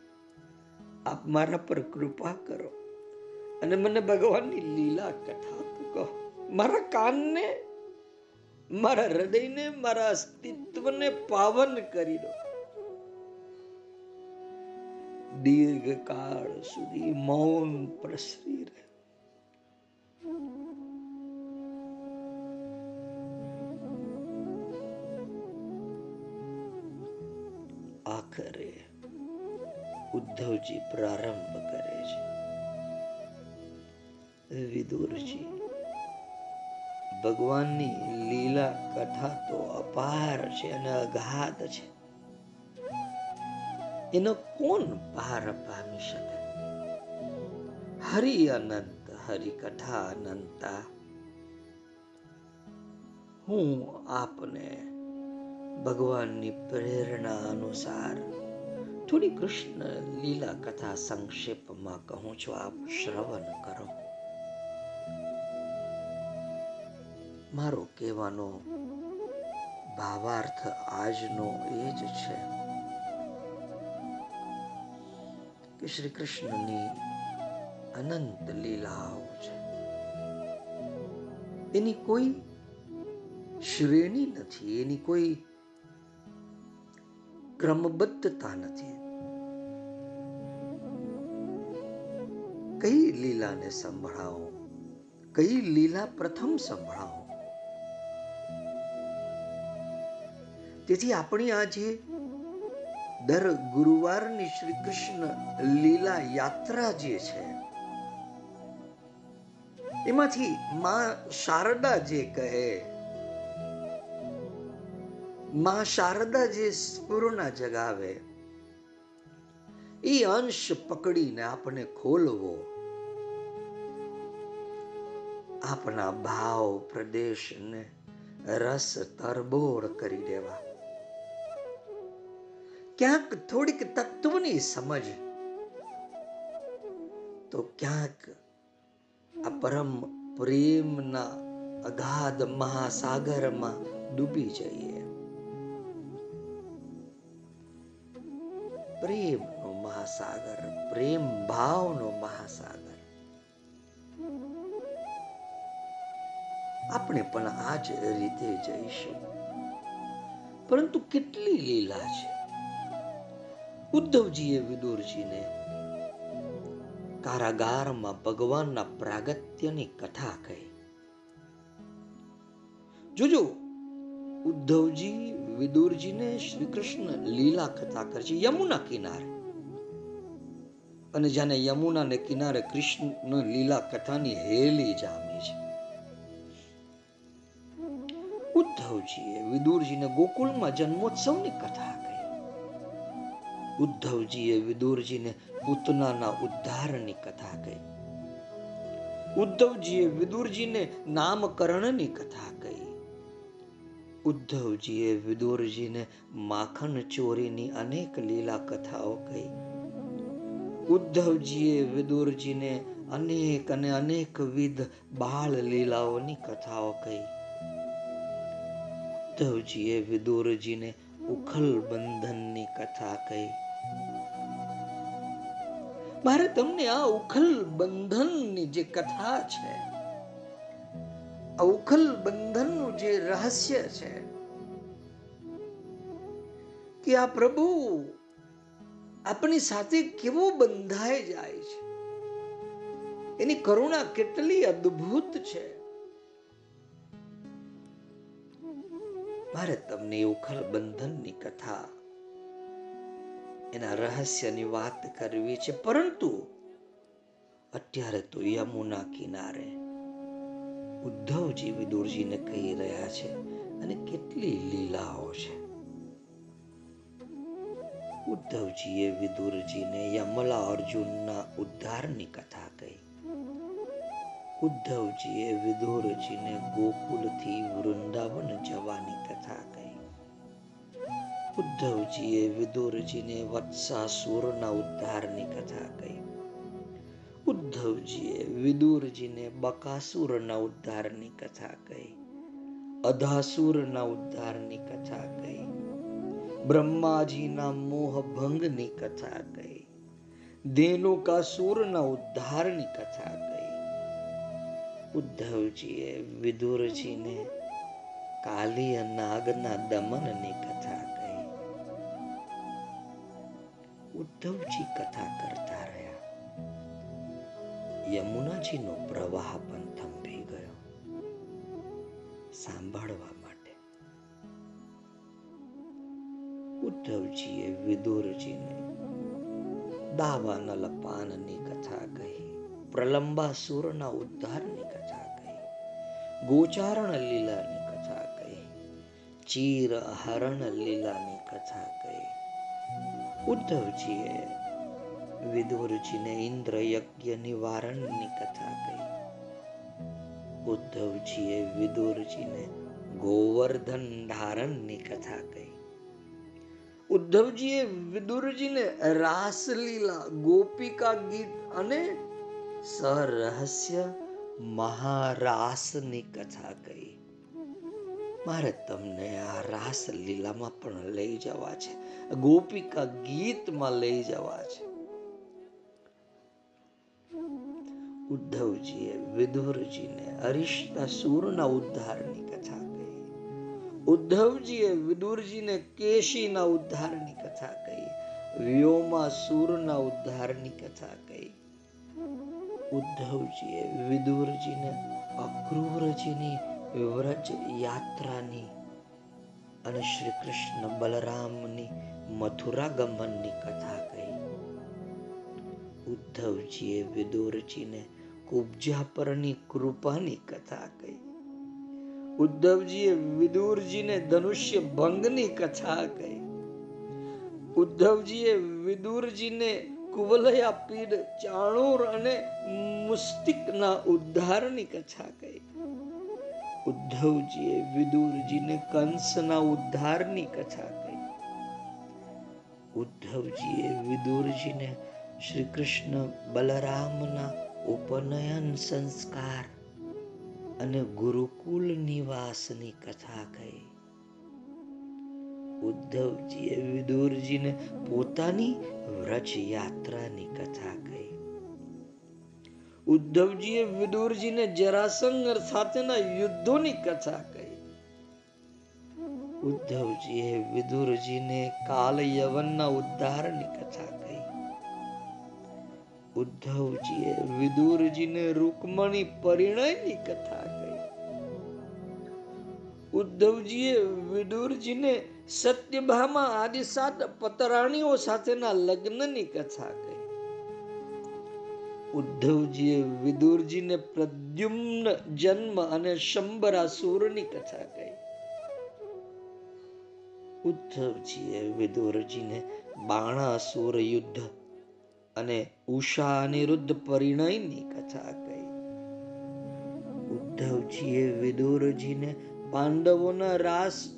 આપ મારા પર કૃપા કરો અને મને ભગવાનની લીલા કથા કહો. મારા કાનને મારા હૃદયને, મારા અસ્તિત્વને પાવન કરી દો. દીર્ઘકાળ સુધી મૌન પ્રસરી રહે. આખરે ઉદ્ધવજી પ્રારંભ કરે છે. વિદુરજી ભગવાનની લીલા કથા તો અપાર છે અને અગાધ છે. એનો કોણ પાર પામી શકે? હરિ અનંત, હરિ કથા અનંતા. હું આપને ભગવાનની પ્રેરણા અનુસાર થોડી કૃષ્ણ લીલા કથા સંક્ષેપમાં કહું છું. આપ શ્રવણ કરો. મારો કહેવાનો ભાવાર્થ આજનો એ જ છે કે શ્રી કૃષ્ણની અનંત લીલાઓ છે. એની કોઈ શ્રેણી નથી, એની કોઈ ક્રમબદ્ધતા નથી. કઈ લીલાને સંભળાવો, કઈ લીલા પ્રથમ સંભળાવો? તેથી આપણી આજે દર ગુરુવારની શ્રી કૃષ્ણ લીલા યાત્રા જે છે, એમાંથી માં શારદા જે કહે, માં શારદા જે સ્ફુરણા જગાવે, એ અંશ પકડીને આપણે ખોલવો. આપણા ભાવ પ્રદેશને રસ તરબોળ કરી દેવા. ક્યાંક થોડીક તત્વની સમજ. તો ક્યાંક આ પરમ પ્રેમના અગાધ મહાસાગરમાં ડૂબી જઈએ. પ્રેમનો મહાસાગર, પ્રેમ ભાવનો મહાસાગર. આપણે પણ આ જ રીતે જઈશું. પરંતુ કેટલી લીલા છે. ઉદ્ધવજીએ વિદુરજીને કારાગારમાં ભગવાનના પ્રાગત્યની કથા કહી. જોજો, ઉદ્ધવજી વિદુરજીને શ્રી કૃષ્ણ લીલા કથા કરે યમુના કિનારે. અને જાણે યમુનાને કિનારે કૃષ્ણ લીલા કથાની હેલી જામી છે. ઉદ્ધવજીએ વિદુરજીને ગોકુળમાં જન્મોત્સવની કથા ઉદ્ધવજીએ વિદુરજીને પૂતનાના ઉદ્ધારની કથા કહી. ઉદ્ધવજીએ વિદુરજીને નામકરણની કથા કહી. ઉદ્ધવજીએ વિદુરજીને માખણ ચોરીની અનેક લીલા કથાઓ કહી. ઉદ્ધવજીએ વિદુરજીને અનેક અને અનેકવિધ બાળ લીલાઓની કથાઓ કહી. ઉદ્ધવજીએ વિદુરજીને ઉખલ બંધનની કથા કહી. મારે તમને આ ઉખલ બંધનની જે કથા છે, આ બંધનનું જે રહસ્ય છે, કે આ પ્રભુ આપણી સાથે કેવો બંધાઈ જાય છે? એની કરુણા કેટલી અદ્ભુત છે. મારે તમને ઉખલ બંધનની કથા એના રહસ્યની વાત કરવી છે. પરંતુ અત્યારે તો યમુના કિનારે ઉદ્ધવજી વિદુરજીને કહી રહ્યા છે અને કેટલી લીલાઓ છે. ઉદ્ધવજીએ વિદુરજીને યમલા અર્જુનના ઉદ્ધારની કથા કહી. ઉદ્ધવજીએ વિદુરજીને ગોકુલથી વૃંદાવન જવાની કથા કહી ઉદ્ધવજીએ વિદુરજીને વત્સાસુરના ઉદ્ધારની કથા કહી. ઉદ્ધવજીએ વિદુરજીને બકાસુરના ઉદ્ધારની કથા કહી. અધાસુરના ઉદ્ધારની કથા કહી. બ્રહ્માજીના મોહભંગની કથા કહી. દેનુકાસુરના ઉદ્ધારની કથા કહી. ઉદ્ધવજીએ વિદુરજીને કાલી નાગના દમનની કથા ઉદ્ધવજી કથા કરતા રહ્યા. યમુનાજીનો પ્રવાહ પણ થંભી ગયો. સાંભળવા માટે. ઉદ્ધવજીએ વિદુરજીને દાવાનલ પાનની કથા કહી પ્રલંબાસુરના ઉદ્ધારની કથા કહી, ગોચારણ લીલાની કથા કહી, ચીર હરણ લીલાની કથા કહી ઉદ્ધવજીએ વિદુરજીને ઇન્દ્ર યજ્ઞ નિવારણની કથા કહી. ઉદ્ધવજીએ વિદુરજીને ગોવર્ધન ધારણની કથા કહી. ઉદ્ધવજીએ વિદુરજીને રાસલીલા ગોપિકા ગીત અને સરહસ્ય મહારાસની કથા કહી. મારે તમને આ રાસલીલામાં પણ લઈ જવા છે. ગોપિકા ગીતમાં લઈ જવા છે. ઉદ્ધવજીએ વિદુરજીને અરિષ્ટાસુરના ઉદ્ધારની કથા કહી. ઉદ્ધવજીએ વિદુરજીને કેશીના ઉદ્ધારની કથા કહી. વ્યોમાસુરના ઉદ્ધારની કથા કહી. ઉદ્ધવજીએ વિદુરજીને અક્રૂરજીની વ્રજ યાત્રાની અને શ્રી કૃષ્ણ બલરામની મથુરા ગમનની કથા કહી. ઉદ્ધવજીએ વિદુરજીને કુબજા પરની કૃપાની કથા કહી. ઉદ્ધવજીએ વિદુરજીને ધનુષ્ય ભંગની કથા કહી. ઉદ્ધવજીએ વિદુરજીને કુવલયા પીડ ચાણૂર અને મુસ્તિકના ઉદ્ધારની કથા કહી. ઉદ્ધવજીએ વિદુરજીને કંસના ઉદ્ધારની કથા કહી. ઉદ્ધવજીએ વિદુરજીને શ્રી કૃષ્ણ બલરામના ઉપનયન સંસ્કાર અને ગુરુકુલ નિવાસની કથા કહી. ઉદ્ધવજીએ વિદુરજીને પોતાની વ્રજ યાત્રાની કથા કહી. ઉદ્ધવજીએ વિદુરજીને જરાસંઘ સાથેના યુદ્ધોની કથા કહી. ઉદ્ધવજીએ વિદુરજીને કાલ યવનના ઉદ્ધારની કથા કહી. ઉદ્ધવજીએ વિદુરજીને રૂકમણી પરિણયની કથા કહી. ઉદ્ધવજીએ વિદુરજીને સત્યભામા આદિ સાત પતરાણીઓ સાથેના લગ્નની કથા કહી. ઉદ્ધવજીએ વિદુરજીને પ્રદ્યુમ્ન જન્મ અને શંબરાસુરની કથા કહી. ઉદ્ધવજીએ વિદુરજીને બાણાસુર યુદ્ધ અને ઉષા અનિરુદ્ધ પરિણયની કથા કહી. ઉદ્ધવજીએ વિદુરજીને પાંડવોના રાસ,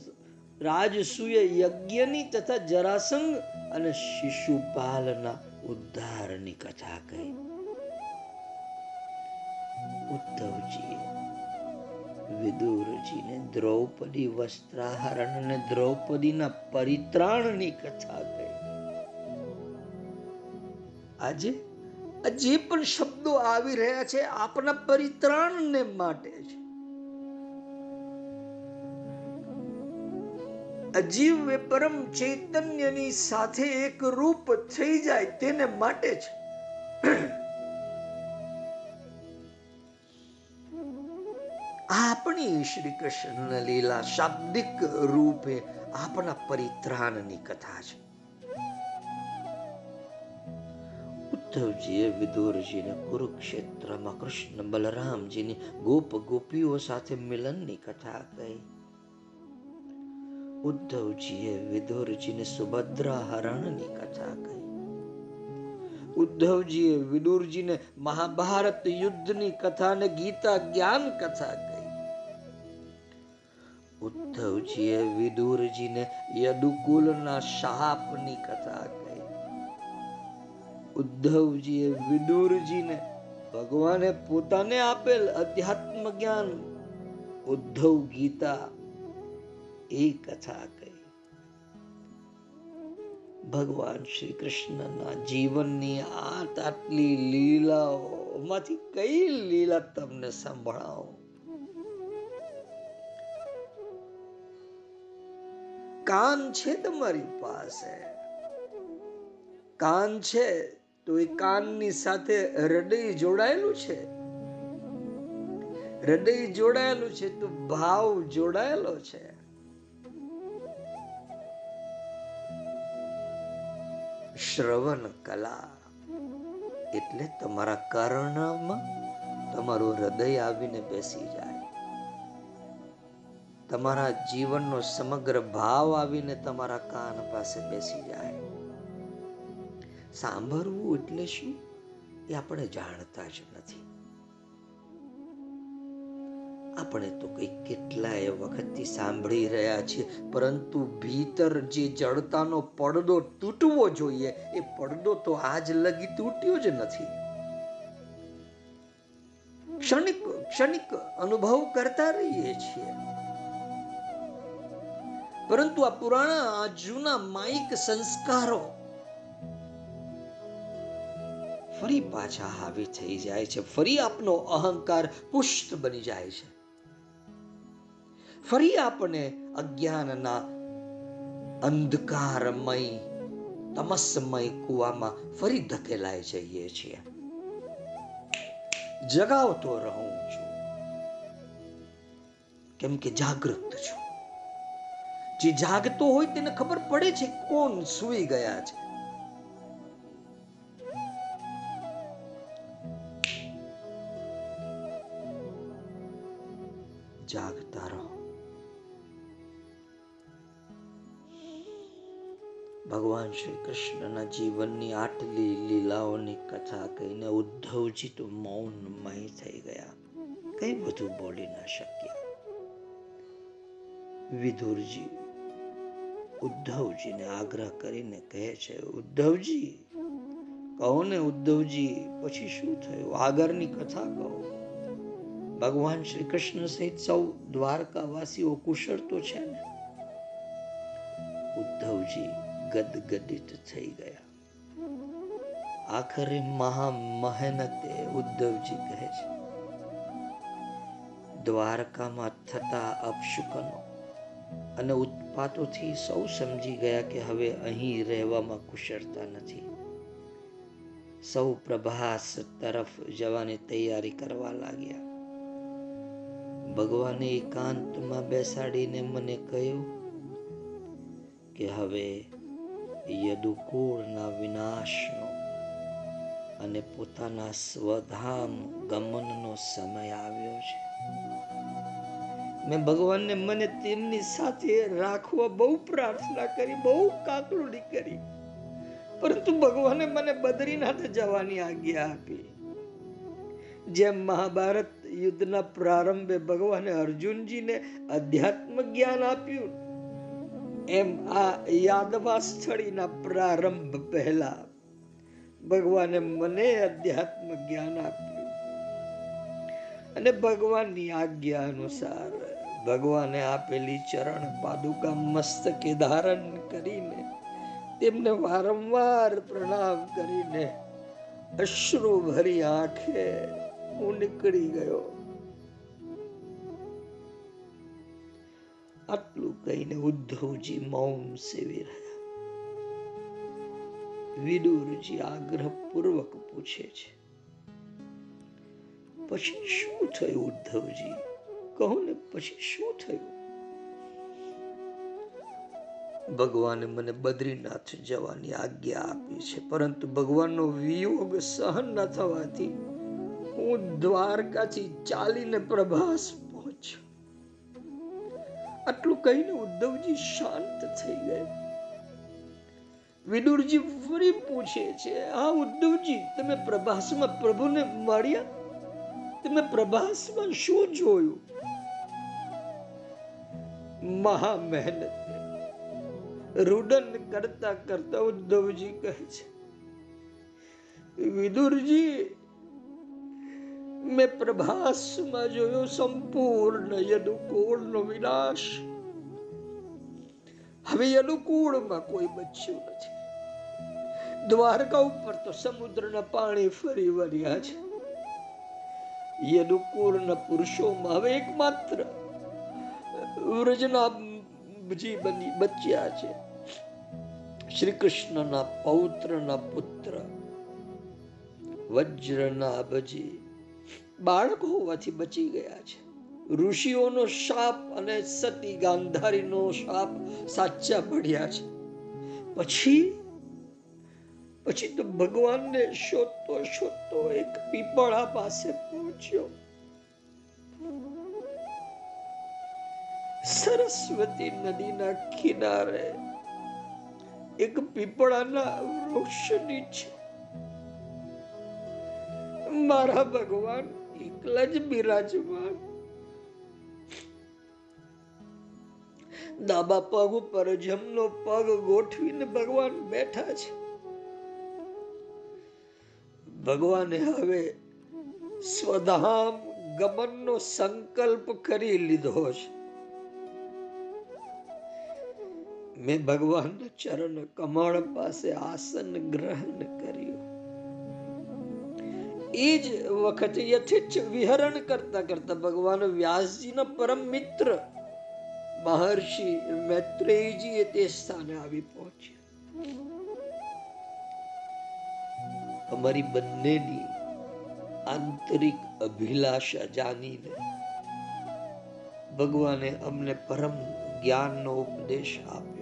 રાજસૂય યજ્ઞની તથા જરાસંઘ અને શિશુપાલના ઉદ્ધારની કથા કહી. ઉદ્ધવજીએ વિદુરજીને દ્રૌપદી વસ્ત્રાહરણ અને દ્રૌપદીના પરિત્રાણની કથા કહી. આજે જે પણ શબ્દો આવી રહ્યા છે, આપના પરિત્રાણને માટે છે. અજીવ પરમ ચૈતન્યની સાથે એક રૂપ થઈ જાય તેને માટે છે. આપણી શ્રી કૃષ્ણ લીલા શાબ્દિક રૂપે આપણા પરિત્રાણની કથા છે. ઉદ્ધવજીએ વિદુરજીને કુરુક્ષેત્રમાં કૃષ્ણ બલરામજીની ગોપ ગોપીઓ સાથે મિલનની કથા કહી. ઉદ્ધવજીએ વિદુરજીને સુભદ્રા હરણની કથા કહી. ઉદ્ધવજીએ વિદુરજીને મહાભારત યુદ્ધની કથા અને ગીતા જ્ઞાન કથા ઉદ્ધવજીએ વિદુરજીને યદુકુલના શાપની કથા કહી. ઉદ્ધવજીએ વિદુરજીને ભગવાને પોતાને આપેલ અધ્યાત્મ જ્ઞાન ઉદ્ધવ ગીતા એ કથા કહી. ભગવાન શ્રી કૃષ્ણના જીવનની આટ આટલી લીલાઓમાંથી કઈ લીલા તમને સંભળાવો? કાન છે તમારી પાસે? કાન છે તો એ કાનની સાથે હૃદય જોડાયેલું છે? હૃદય જોડાયેલું છે તો ભાવ જોડાયેલો છે? શ્રવણ કલા એટલે તમારા કર્ણમાં તમારું હૃદય આવીને બેસી જાય. તમારા જીવનનો સમગ્ર ભાવ આવીને તમારા કાન પાસે બેસી જાય. સાંભળવું એટલે શું? એ આપણે જાણતા જ નથી. આપણે તો કઈ કેટલાય વખતથી સાંભળી રહ્યા છીએ, પરંતુ ભીતર જે જડતાનો પડદો તૂટવો જોઈએ, એ પડદો તો આજ લગી તૂટ્યો જ નથી. ક્ષણિક ક્ષણિક અનુભવ કરતા રહીએ છીએ. પરંતુ આ પુરાણા, આ જૂના માઇક સંસ્કારો ફરી પાછા હાવી થઈ જાય છે. ફરી આપનો અહંકાર પુષ્ટ બની જાય છે. ફરી આપણે અજ્ઞાનના અંધકારમય, તમસમય કુવામાં ફરી ધકેલાઈ જઈએ છીએ. જગાવતો રહું છું. કેમ કે જાગૃત છું. જે જાગતો હોય તેને ખબર પડે છે કોણ સુઈ ગયા છે. જાગતા રહો. ભગવાન શ્રી કૃષ્ણના જીવનની આટલી લીલાઓની કથા કહીને ઉદ્ધવજી તો મૌનમય થઈ ગયા. કઈ બધું બોલી ના શક્યા. વિધુરજી ઉદ્ધવજીને આગ્રહ કરીને કહે છે, ઉદ્ધવજી, કહો ને ઉદ્ધવજી, પછી શું થયું? આગળની કથા કહો. ભગવાન શ્રી કૃષ્ણ સહિત સૌ દ્વારકાવાસીઓ કુશળ તો છે ને? ઉદ્ધવજી ગદગદિત થઈ ગયા. આખરે મહા મહેનતે ઉદ્ધવજી કહે છે, દ્વારકામાં થતા અપશુકનો અને ઉત્પાતોથી સૌ સમજી ગયા કે હવે અહીં રહેવામાં કુશળતા નથી. સૌ પ્રભાસ તરફ જવાની તૈયારી કરવા લાગ્યા. ભગવાને એકાંતમાં બેસાડીને મને કહ્યું કે હવે યદુકુળના વિનાશનો અને પોતાના સ્વધામ ગમનનો સમય આવ્યો છે. મેં ભગવાનને મને તેમની સાથે રાખવા બહુ પ્રાર્થના કરી, બહુ કાકલુડી કરી. પરંતુ ભગવાને મને બદ્રીનાથ જવાની આજ્ઞા આપી. જેમ મહાભારત યુદ્ધના પ્રારંભે ભગવાને અર્જુનજીને અધ્યાત્મ જ્ઞાન આપ્યું, એમ આ યાદવા સ્થળીના પ્રારંભ પહેલા ભગવાને મને અધ્યાત્મ જ્ઞાન આપ્યું. અને ભગવાનની આજ્ઞા અનુસાર ભગવાને આપેલી ચરણ પાદુકા મસ્તકે ધારણ કરીને તેમને વારંવાર પ્રણામ કરીને અશ્રુ ભરી આંખે હું નીકળી ગયો. આટલું કહીને ઉદ્ધવજી મૌન સેવી રહ્યા. વિદુરજી આગ્રહપૂર્વક પૂછે છે, પછી શું થયું ઉદ્ધવજી? કહો ને, પછી શું થયું? ભગવાને મને બદ્રીનાથ જવાની આજ્ઞા આપી છે, પરંતુ ભગવાનનો વિયોગ સહન ન થવાથી હું દ્વારકાથી ચાલીને પ્રભાસ પહોંચ્યો. આટલું કહીને ઉદ્ધવજી શાંત થઈ ગયા. વિદુરજી ફરી પૂછે છે, હા ઉદ્ધવજી, તમે પ્રભાસમાં પ્રભુને મળ્યા? તમે પ્રભાસમાં શું જોયું? મહા મહેનત રુદન કરતા કરતા ઉદ્ધવજી કહે છે, વિદુરજી, મેં પ્રભાસમાં જોયો સંપૂર્ણ યદુકુળનો વિનાશ. હવે યદુકુળમાં કોઈ બચ્યું નથી. દ્વારકા ઉપર તો સમુદ્રના પાણી ફરી વળ્યા છે. યદુકુળના પુરુષોમાં હવે એકમાત્ર વ્રજનાભજી બની બચ્યા છે. શ્રી કૃષ્ણના પૌત્રના પુત્ર વજ્રનાભજી બાળક હોવાથી બચી ગયા છે. ઋષિઓનો શાપ અને સતી ગાંધારીનો શાપ સાચા પડ્યા છે. પછી પછી તો ભગવાનને શોધતો શોધતો એક પીપળા પાસે પહોંચ્યો. સરસ્વતી નદીના કિનારે એક પીપળાના વૃક્ષ નીચે મારા ભગવાન એકલા જ બિરાજમાન. દાબા પગ ઉપર જમનો પગ ગોઠવીને ભગવાન બેઠા છે. ભગવાને હવે સ્વધામ ગમનનો સંકલ્પ કરી લીધો છે. મેં ભગવાન ચરણ કમળ પાસે આસન ગ્રહણ કર્યું. એ જ વખતે યથેચ્છ વિહરણ કરતા કરતા ભગવાન વ્યાસજીના પરમ મિત્ર, મહર્ષિ મૈત્રેયજીએ તે સ્થાને આવી પહોંચ્યા. અમારી બંનેની આંતરિક અભિલાષા જાણીને ભગવાને અમને પરમ જ્ઞાનનો ઉપદેશ આપ્યો.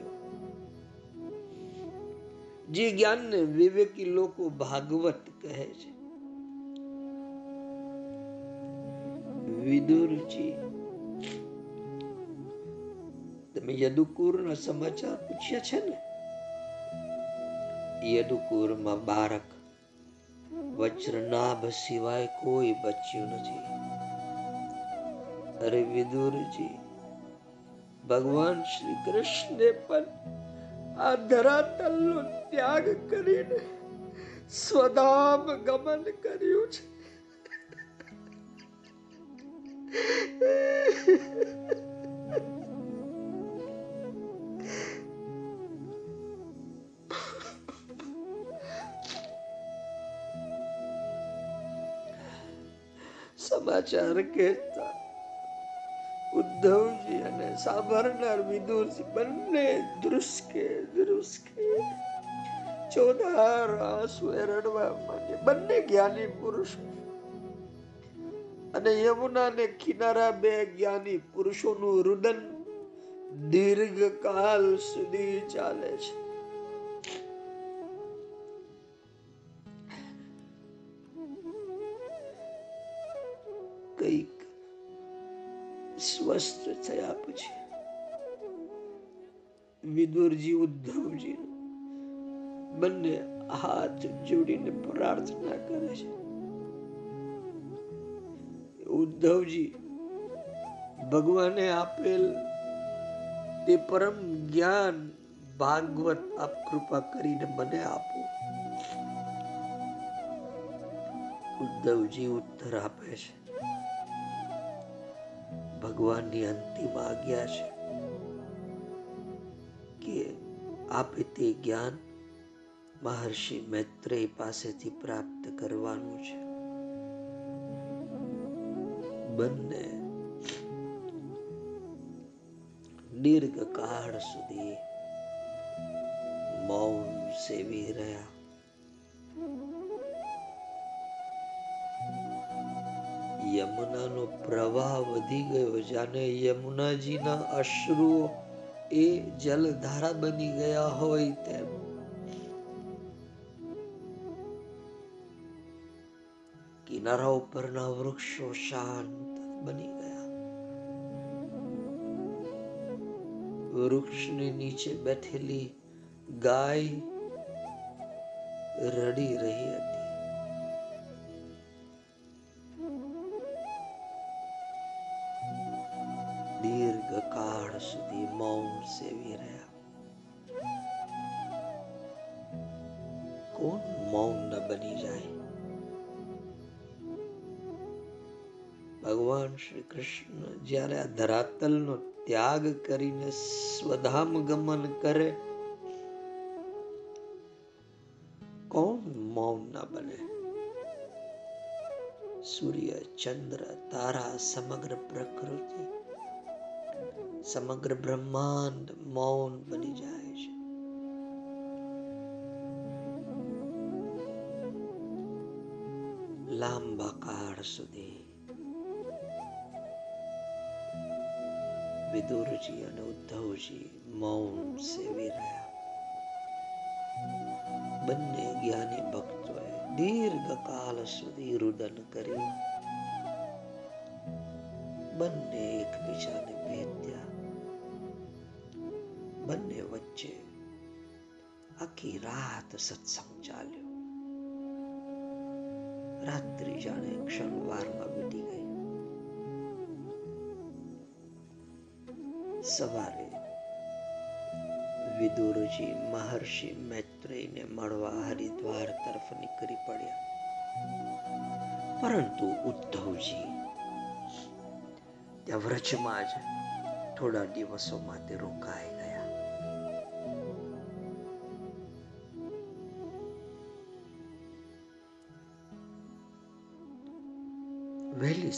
જે જ્ઞાનને વિવેકી લોકો ભાગવત કહે છે. વિદુરજી તમે યદુકુરના સમાચાર પૂછ્યા છે ને? યદુકુરમાં બાળક વજ્રનાભ સિવાય કોઈ બચ્યું નથી. અરે વિદુરજી, ભગવાન શ્રી કૃષ્ણે પણ આ ધરાતલનો ત્યાગ કરીને સ્વધામ ગમન કર્યું છે. સમાચાર કહેતા ઉદ્ધવજી અને સાંભળનાર વિદુરજી બંને ધ્રુસકે ધ્રુસકે. ચોધાર આંસુ રડવા માંડે. બંને જ્ઞાની પુરુષ. અને યમુના ને કિનારા બે જ્ઞાની પુરુષોનું રુદન દીર્ઘકાલ સુધી ચાલે છે. સ્વસ્થ થયા પછી વિદુરજી ઉદ્ધવજી બંને હાથ જોડીને પ્રાર્થના કરે છે ઉદ્ધવજી ભગવાને આપેલ તે પરમ જ્ઞાન ભાગવત આપ કૃપા કરીને મને આપો ઉદ્ધવજી ઉત્તર આપે છે ભગવાનની અંતિમ આજ્ઞા છે કે આપે તે જ્ઞાન મહર્ષિ મૈત્રેય પાસેથી પ્રાપ્ત કરવાનું છે. બંને દીર્ઘ કાળ સુધી મૌન સેવી રહ્યા. યમુનાનો પ્રવાહ વધી ગયો જાણે યમુનાજીના અશ્રુઓ એ જલધારા બની ગયા હોય તેમ. કિનારા ઉપરના વૃક્ષો શાંત બની ગયા. વૃક્ષની નીચે બેઠેલી ગાય રડી રહી હતી. મૌન સેવી રહ્યા કોણ મૌન ન બની જાય ભગવાન શ્રી કૃષ્ણ જ્યારે આ ધરાતલનો ત્યાગ કરીને સ્વધામ ગમન કરે કોણ મૌન ન બને સૂર્ય ચંદ્ર તારા સમગ્ર પ્રકૃતિ સમગ્ર બ્રહ્માંડ મૌન બની જાય છે. લાંબા કાળ સુધી વિદુરજી અને ઉદ્ધવજી મૌન સેવી રહ્યા. બંને જ્ઞાની ભક્તોએ દીર્ઘ કાળ સુધી રુદન કર્યું. બંને એકબીજાને ભેદ્યા આખી રાત સત્સંગ ચાલ્યો. રાત્રિ જાણે ક્ષણવારમાં વીતી ગઈ. સવારે વિદુરજી મહર્ષિ મૈત્રેયને મળવા હરિદ્વાર તરફ નીકળી પડ્યા. પરંતુ ઉદ્ધવજી ત્યાં વ્રજમાં જ થોડા દિવસો માટે રોકાઈ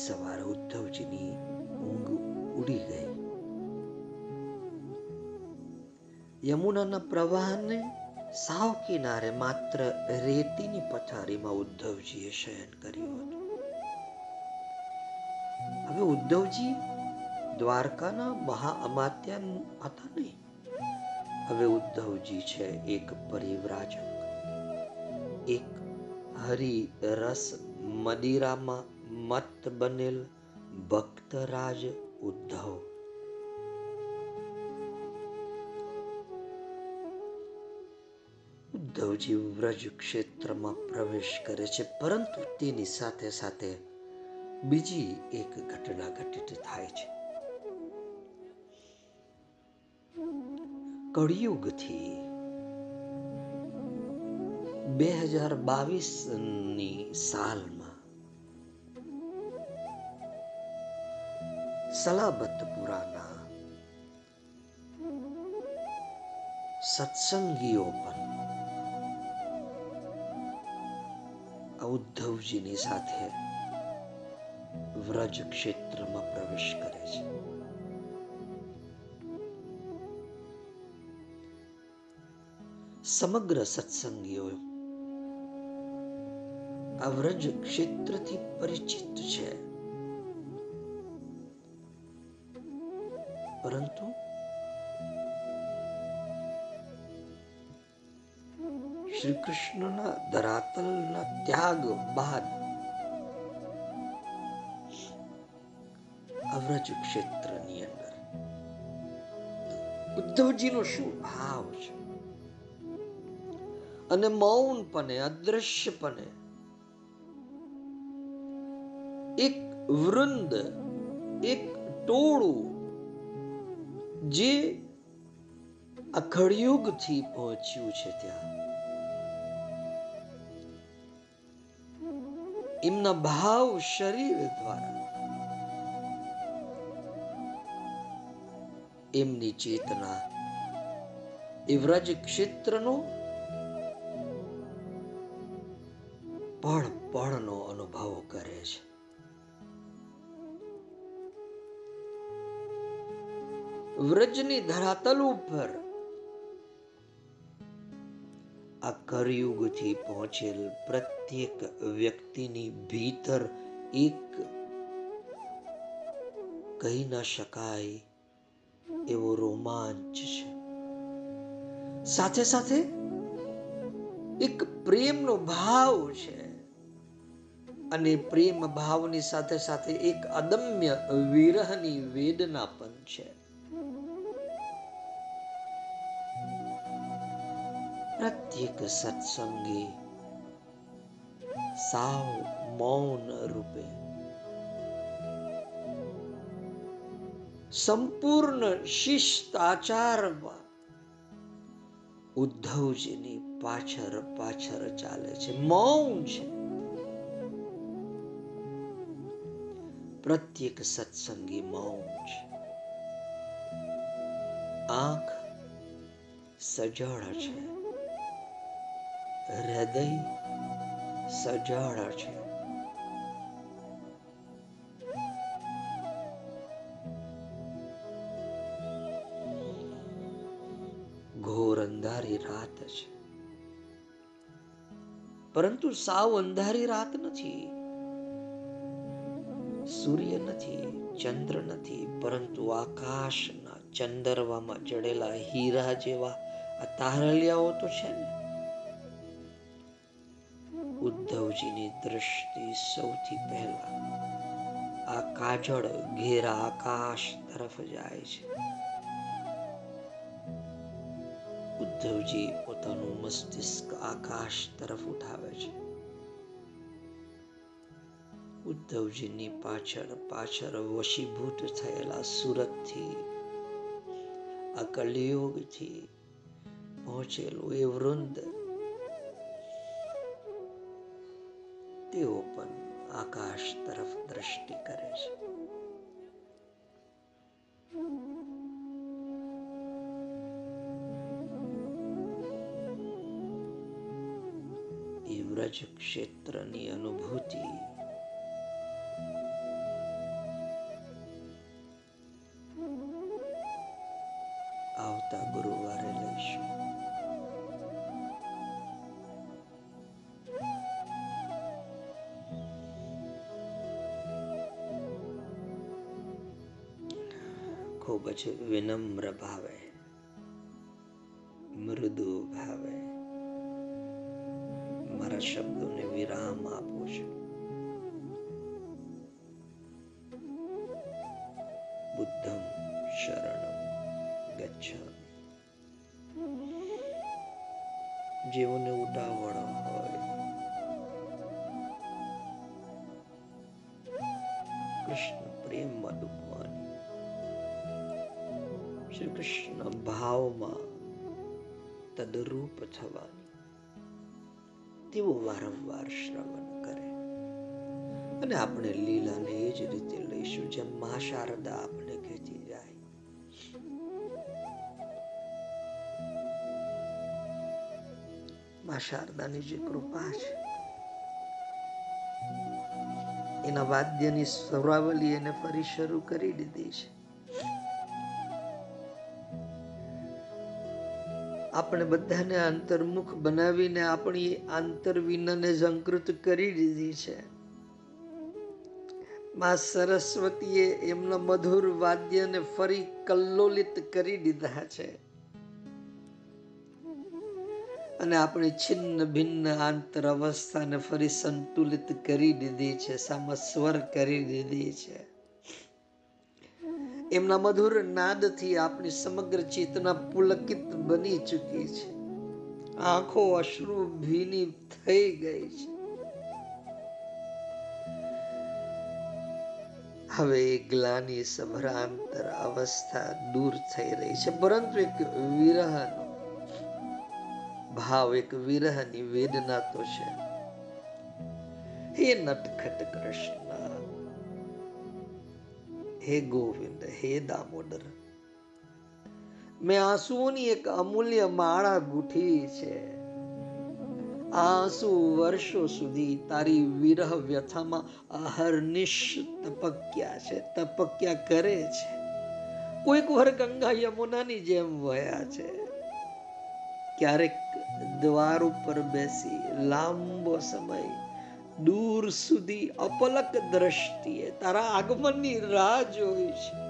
સવારે ઉદ્ધવજીની ઊંઘ ઉડી ગઈ. યમુનાના પ્રવાહને સાવ કિનારે માત્ર રેતીની પથારીમાં ઉદ્ધવજીએ શયન કર્યું હતું. હવે ઉદ્ધવજી દ્વારકાના મહા અમાત્ય હતા નહીં. હવે ઉદ્ધવજી છે એક પરિવ્રાજક. એક હરિ રસ મદિરામાં મત બનેલ ભક્તરાજ ઉદ્ધવ. ઉદ્ધવજી વ્રજ ક્ષેત્રમાં પ્રવેશ કરે છે, પરંતુ તેની સાથે સાથે બીજી એક ઘટના ઘટિત થાય છે. કળિયુગથી બે હજાર બાવીસની સાલમાં સલાબતપુરાના સત્સંગીઓ પણ ઉદ્ધવજીની સાથે વ્રજ ક્ષેત્રમાં પ્રવેશ કરે છે સમગ્ર સત્સંગીઓ આ વ્રજ ક્ષેત્રથી પરિચિત છે પરંતુ શ્રી કૃષ્ણના ધરાતલના ત્યાગ બાદ અવ્રજ ક્ષેત્રની અંદર ઉદ્ધવજીનો શું ભાવ છે? અને મૌનપણે, અદ્રશ્યપણે એક વૃંદ, એક ટોળું જે આ થી પહોંચ્યું છે ત્યાં. એમના ભાવ શરીર દ્વારા. એમની ચેતના એ વ્રજ ક્ષેત્રનો પળ પળનો અનુભવ કરે છે. વ્રજની ધરાતલ ઉપર. આ કરયુગથી પહોંચેલ પ્રત્યેક વ્યક્તિની ભીતર એક કહી ન શકાય એવો રોમાંચ છે. સાથે સાથે એક પ્રેમનો ભાવ છે અને પ્રેમ ભાવની સાથે સાથે એક અદમ્ય વિરહની વેદના પણ છે. પ્રત્યેક સત્સંગી સાવ મૌન રૂપે સંપૂર્ણ શિષ્ટાચારમાં ઉદ્ધવજીની પાછળ પાછળ ચાલે છે મૌન છે પ્રત્યેક સત્સંગી મૌન છે આંખ સજળ છે હૃદય સજળ છે. ઘોર અંધારી રાત છે. પરંતુ સાવ અંધારી રાત નથી. સૂર્ય નથી, ચંદ્ર નથી, પરંતુ આકાશના ચંદરવામાં જડેલા હીરા જેવા આ તારલિયાઓ તો છે ને. ઉદ્ધવજીની દ્રષ્ટિ સૌથી પહેલા. આ કાજળ ઘેરા આકાશ તરફ જાય છે. ઉદ્ધવજી પોતાનું મસ્તિષ્ક આકાશ તરફ ઉઠાવે છે. ઉદ્ધવજીની પાછળ પાછળ વશીભૂત થયેલા સુરતથી, આ કલિયુગથી પહોંચેલું એ વૃંદ તેઓ પણ આકાશ તરફ દ્રષ્ટિ કરે છે. એ વ્રજ ક્ષેત્રની અનુભૂતિ જ વિનમ્ર ભાવે. મૃદુ ભાવે. મારા શબ્દોને વિરામ આપો છો. બુદ્ધમ શરણ ગચ્છામિ. જેઓને ઉતાવળ કૃષ્ણ ભાવમાં તદરૂપ થવાની. તેઓ વારંવાર શ્રવણ કરે. અને આપણે લીલાને એ જ રીતે લઈશું જેમ મા શારદા આપણે કહેતી જાય. મા શારદાની જે કૃપા છે, એના વાદ્યની સ્વરાવલી એને ફરી શરૂ કરી દીધી છે. આપણે બધાને અંતર્મુખ બનાવીને આપણી આંતરવિનને ઝંકૃત કરી દીધી છે. મા સરસ્વતીએ એમના મધુર વાદ્યને ફરી કલ્લોલિત કરી દીધા છે. અને આપણી છિન્ન ભિન્ન આંતર અવસ્થાને ફરી સંતુલિત કરી દીધી છે, સમસ્વર કરી દીધી છે. એમના મધુર નાદથી આપની સમગ્ર ચેતના પુલકિત બની ચૂકી છે. આંખો અશ્રુ ભીની થઈ ગઈ છે. હવે ગ્લાની સભરાંતર અવસ્થા દૂર થઈ રહી છે. પરંતુ એક વિરહનો ભાવ, એક વિરહની વેદના તો છે. હે નટખટ કૃષ્ણ હે ગોવિંદ, હે દામોદર. મેં આંસુઓની એક અમૂલ્ય માળા ગૂંથી છે. આંસુ વર્ષો સુધી તારી વિરહ વ્યથામાં અહર્નિશ તપક્યા છે, તપક્યા કરે છે. કોઈક વાર ગંગા યમુનાની જેમ વયા છે. ક્યારેક દ્વાર ઉપર બેસી લાંબો સમય દૂર સુધી અપલક દ્રષ્ટિએ તારા આગમનની રાહ જોઈ છે.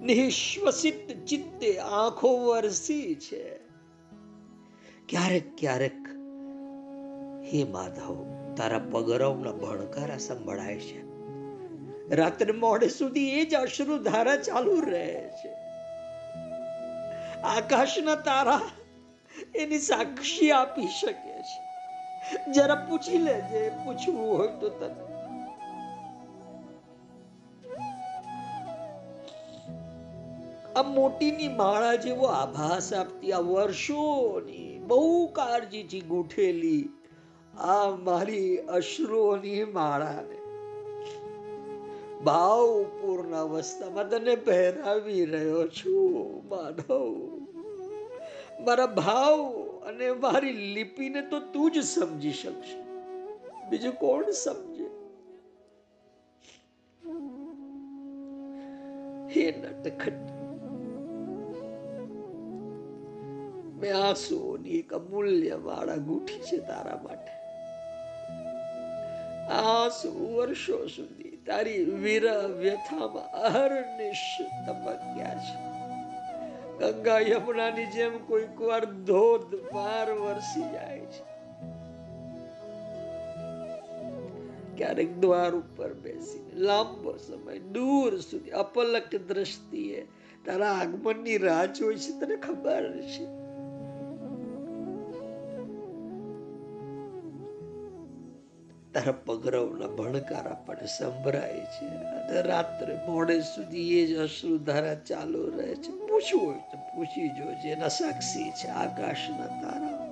નિશ્વસિત ચિત્તે આંખો વરસી છે. ક્યારેક ક્યારેક, હે માધવ, તારા પગરવના ભણકારા સંભળાય છે. રાત્રે મોડે સુધી એ જ અશ્રુ ધારા ચાલુ રહે છે. આકાશના તારા એની સાક્ષી આપી શકે છે. જરા પૂછી લેજે પૂછવું હોય તો તને આ મોટીની માળા જેવો આભાસ આપતી આ વર્ષોની બહુ કાળજીથી ગૂંઠેલી આ મારી અશ્રુઓની માળાને ભાવપૂર્ણ અવસ્થામાં તને પહેરાવી રહ્યો છું માધવ મારા ભાવ અને મારી લિપિને તો તું જ સમજી શકશે. બીજું કોણ સમજે? હે નટખટ મેં આંસુઓની એક અમૂલ્ય વાળા ગૂંઠી છે તારા માટે. આંસુ વર્ષો સુધી તારી વિરહ વ્યથામાં અહર્નિશ તપક્યા છે. ગંગા યમુનાની જેમ કોઈક વાર ધોધ પાર વરસી જાય છે. ક્યારેક દ્વાર ઉપર બેસી લાંબો સમય, દૂર સુધી અપલક દ્રષ્ટિએ તારા આગમનની રાહ જોઈ છે, તને ખબર છે. તારા પગરવના ભણકારા પણ સંભળાય છે. અને રાત્રે મોડે સુધી એ જ અશ્રુધારા ચાલુ રહે છે. પૂછવું તો પૂછી જો જેના સાક્ષી છે આકાશના તારા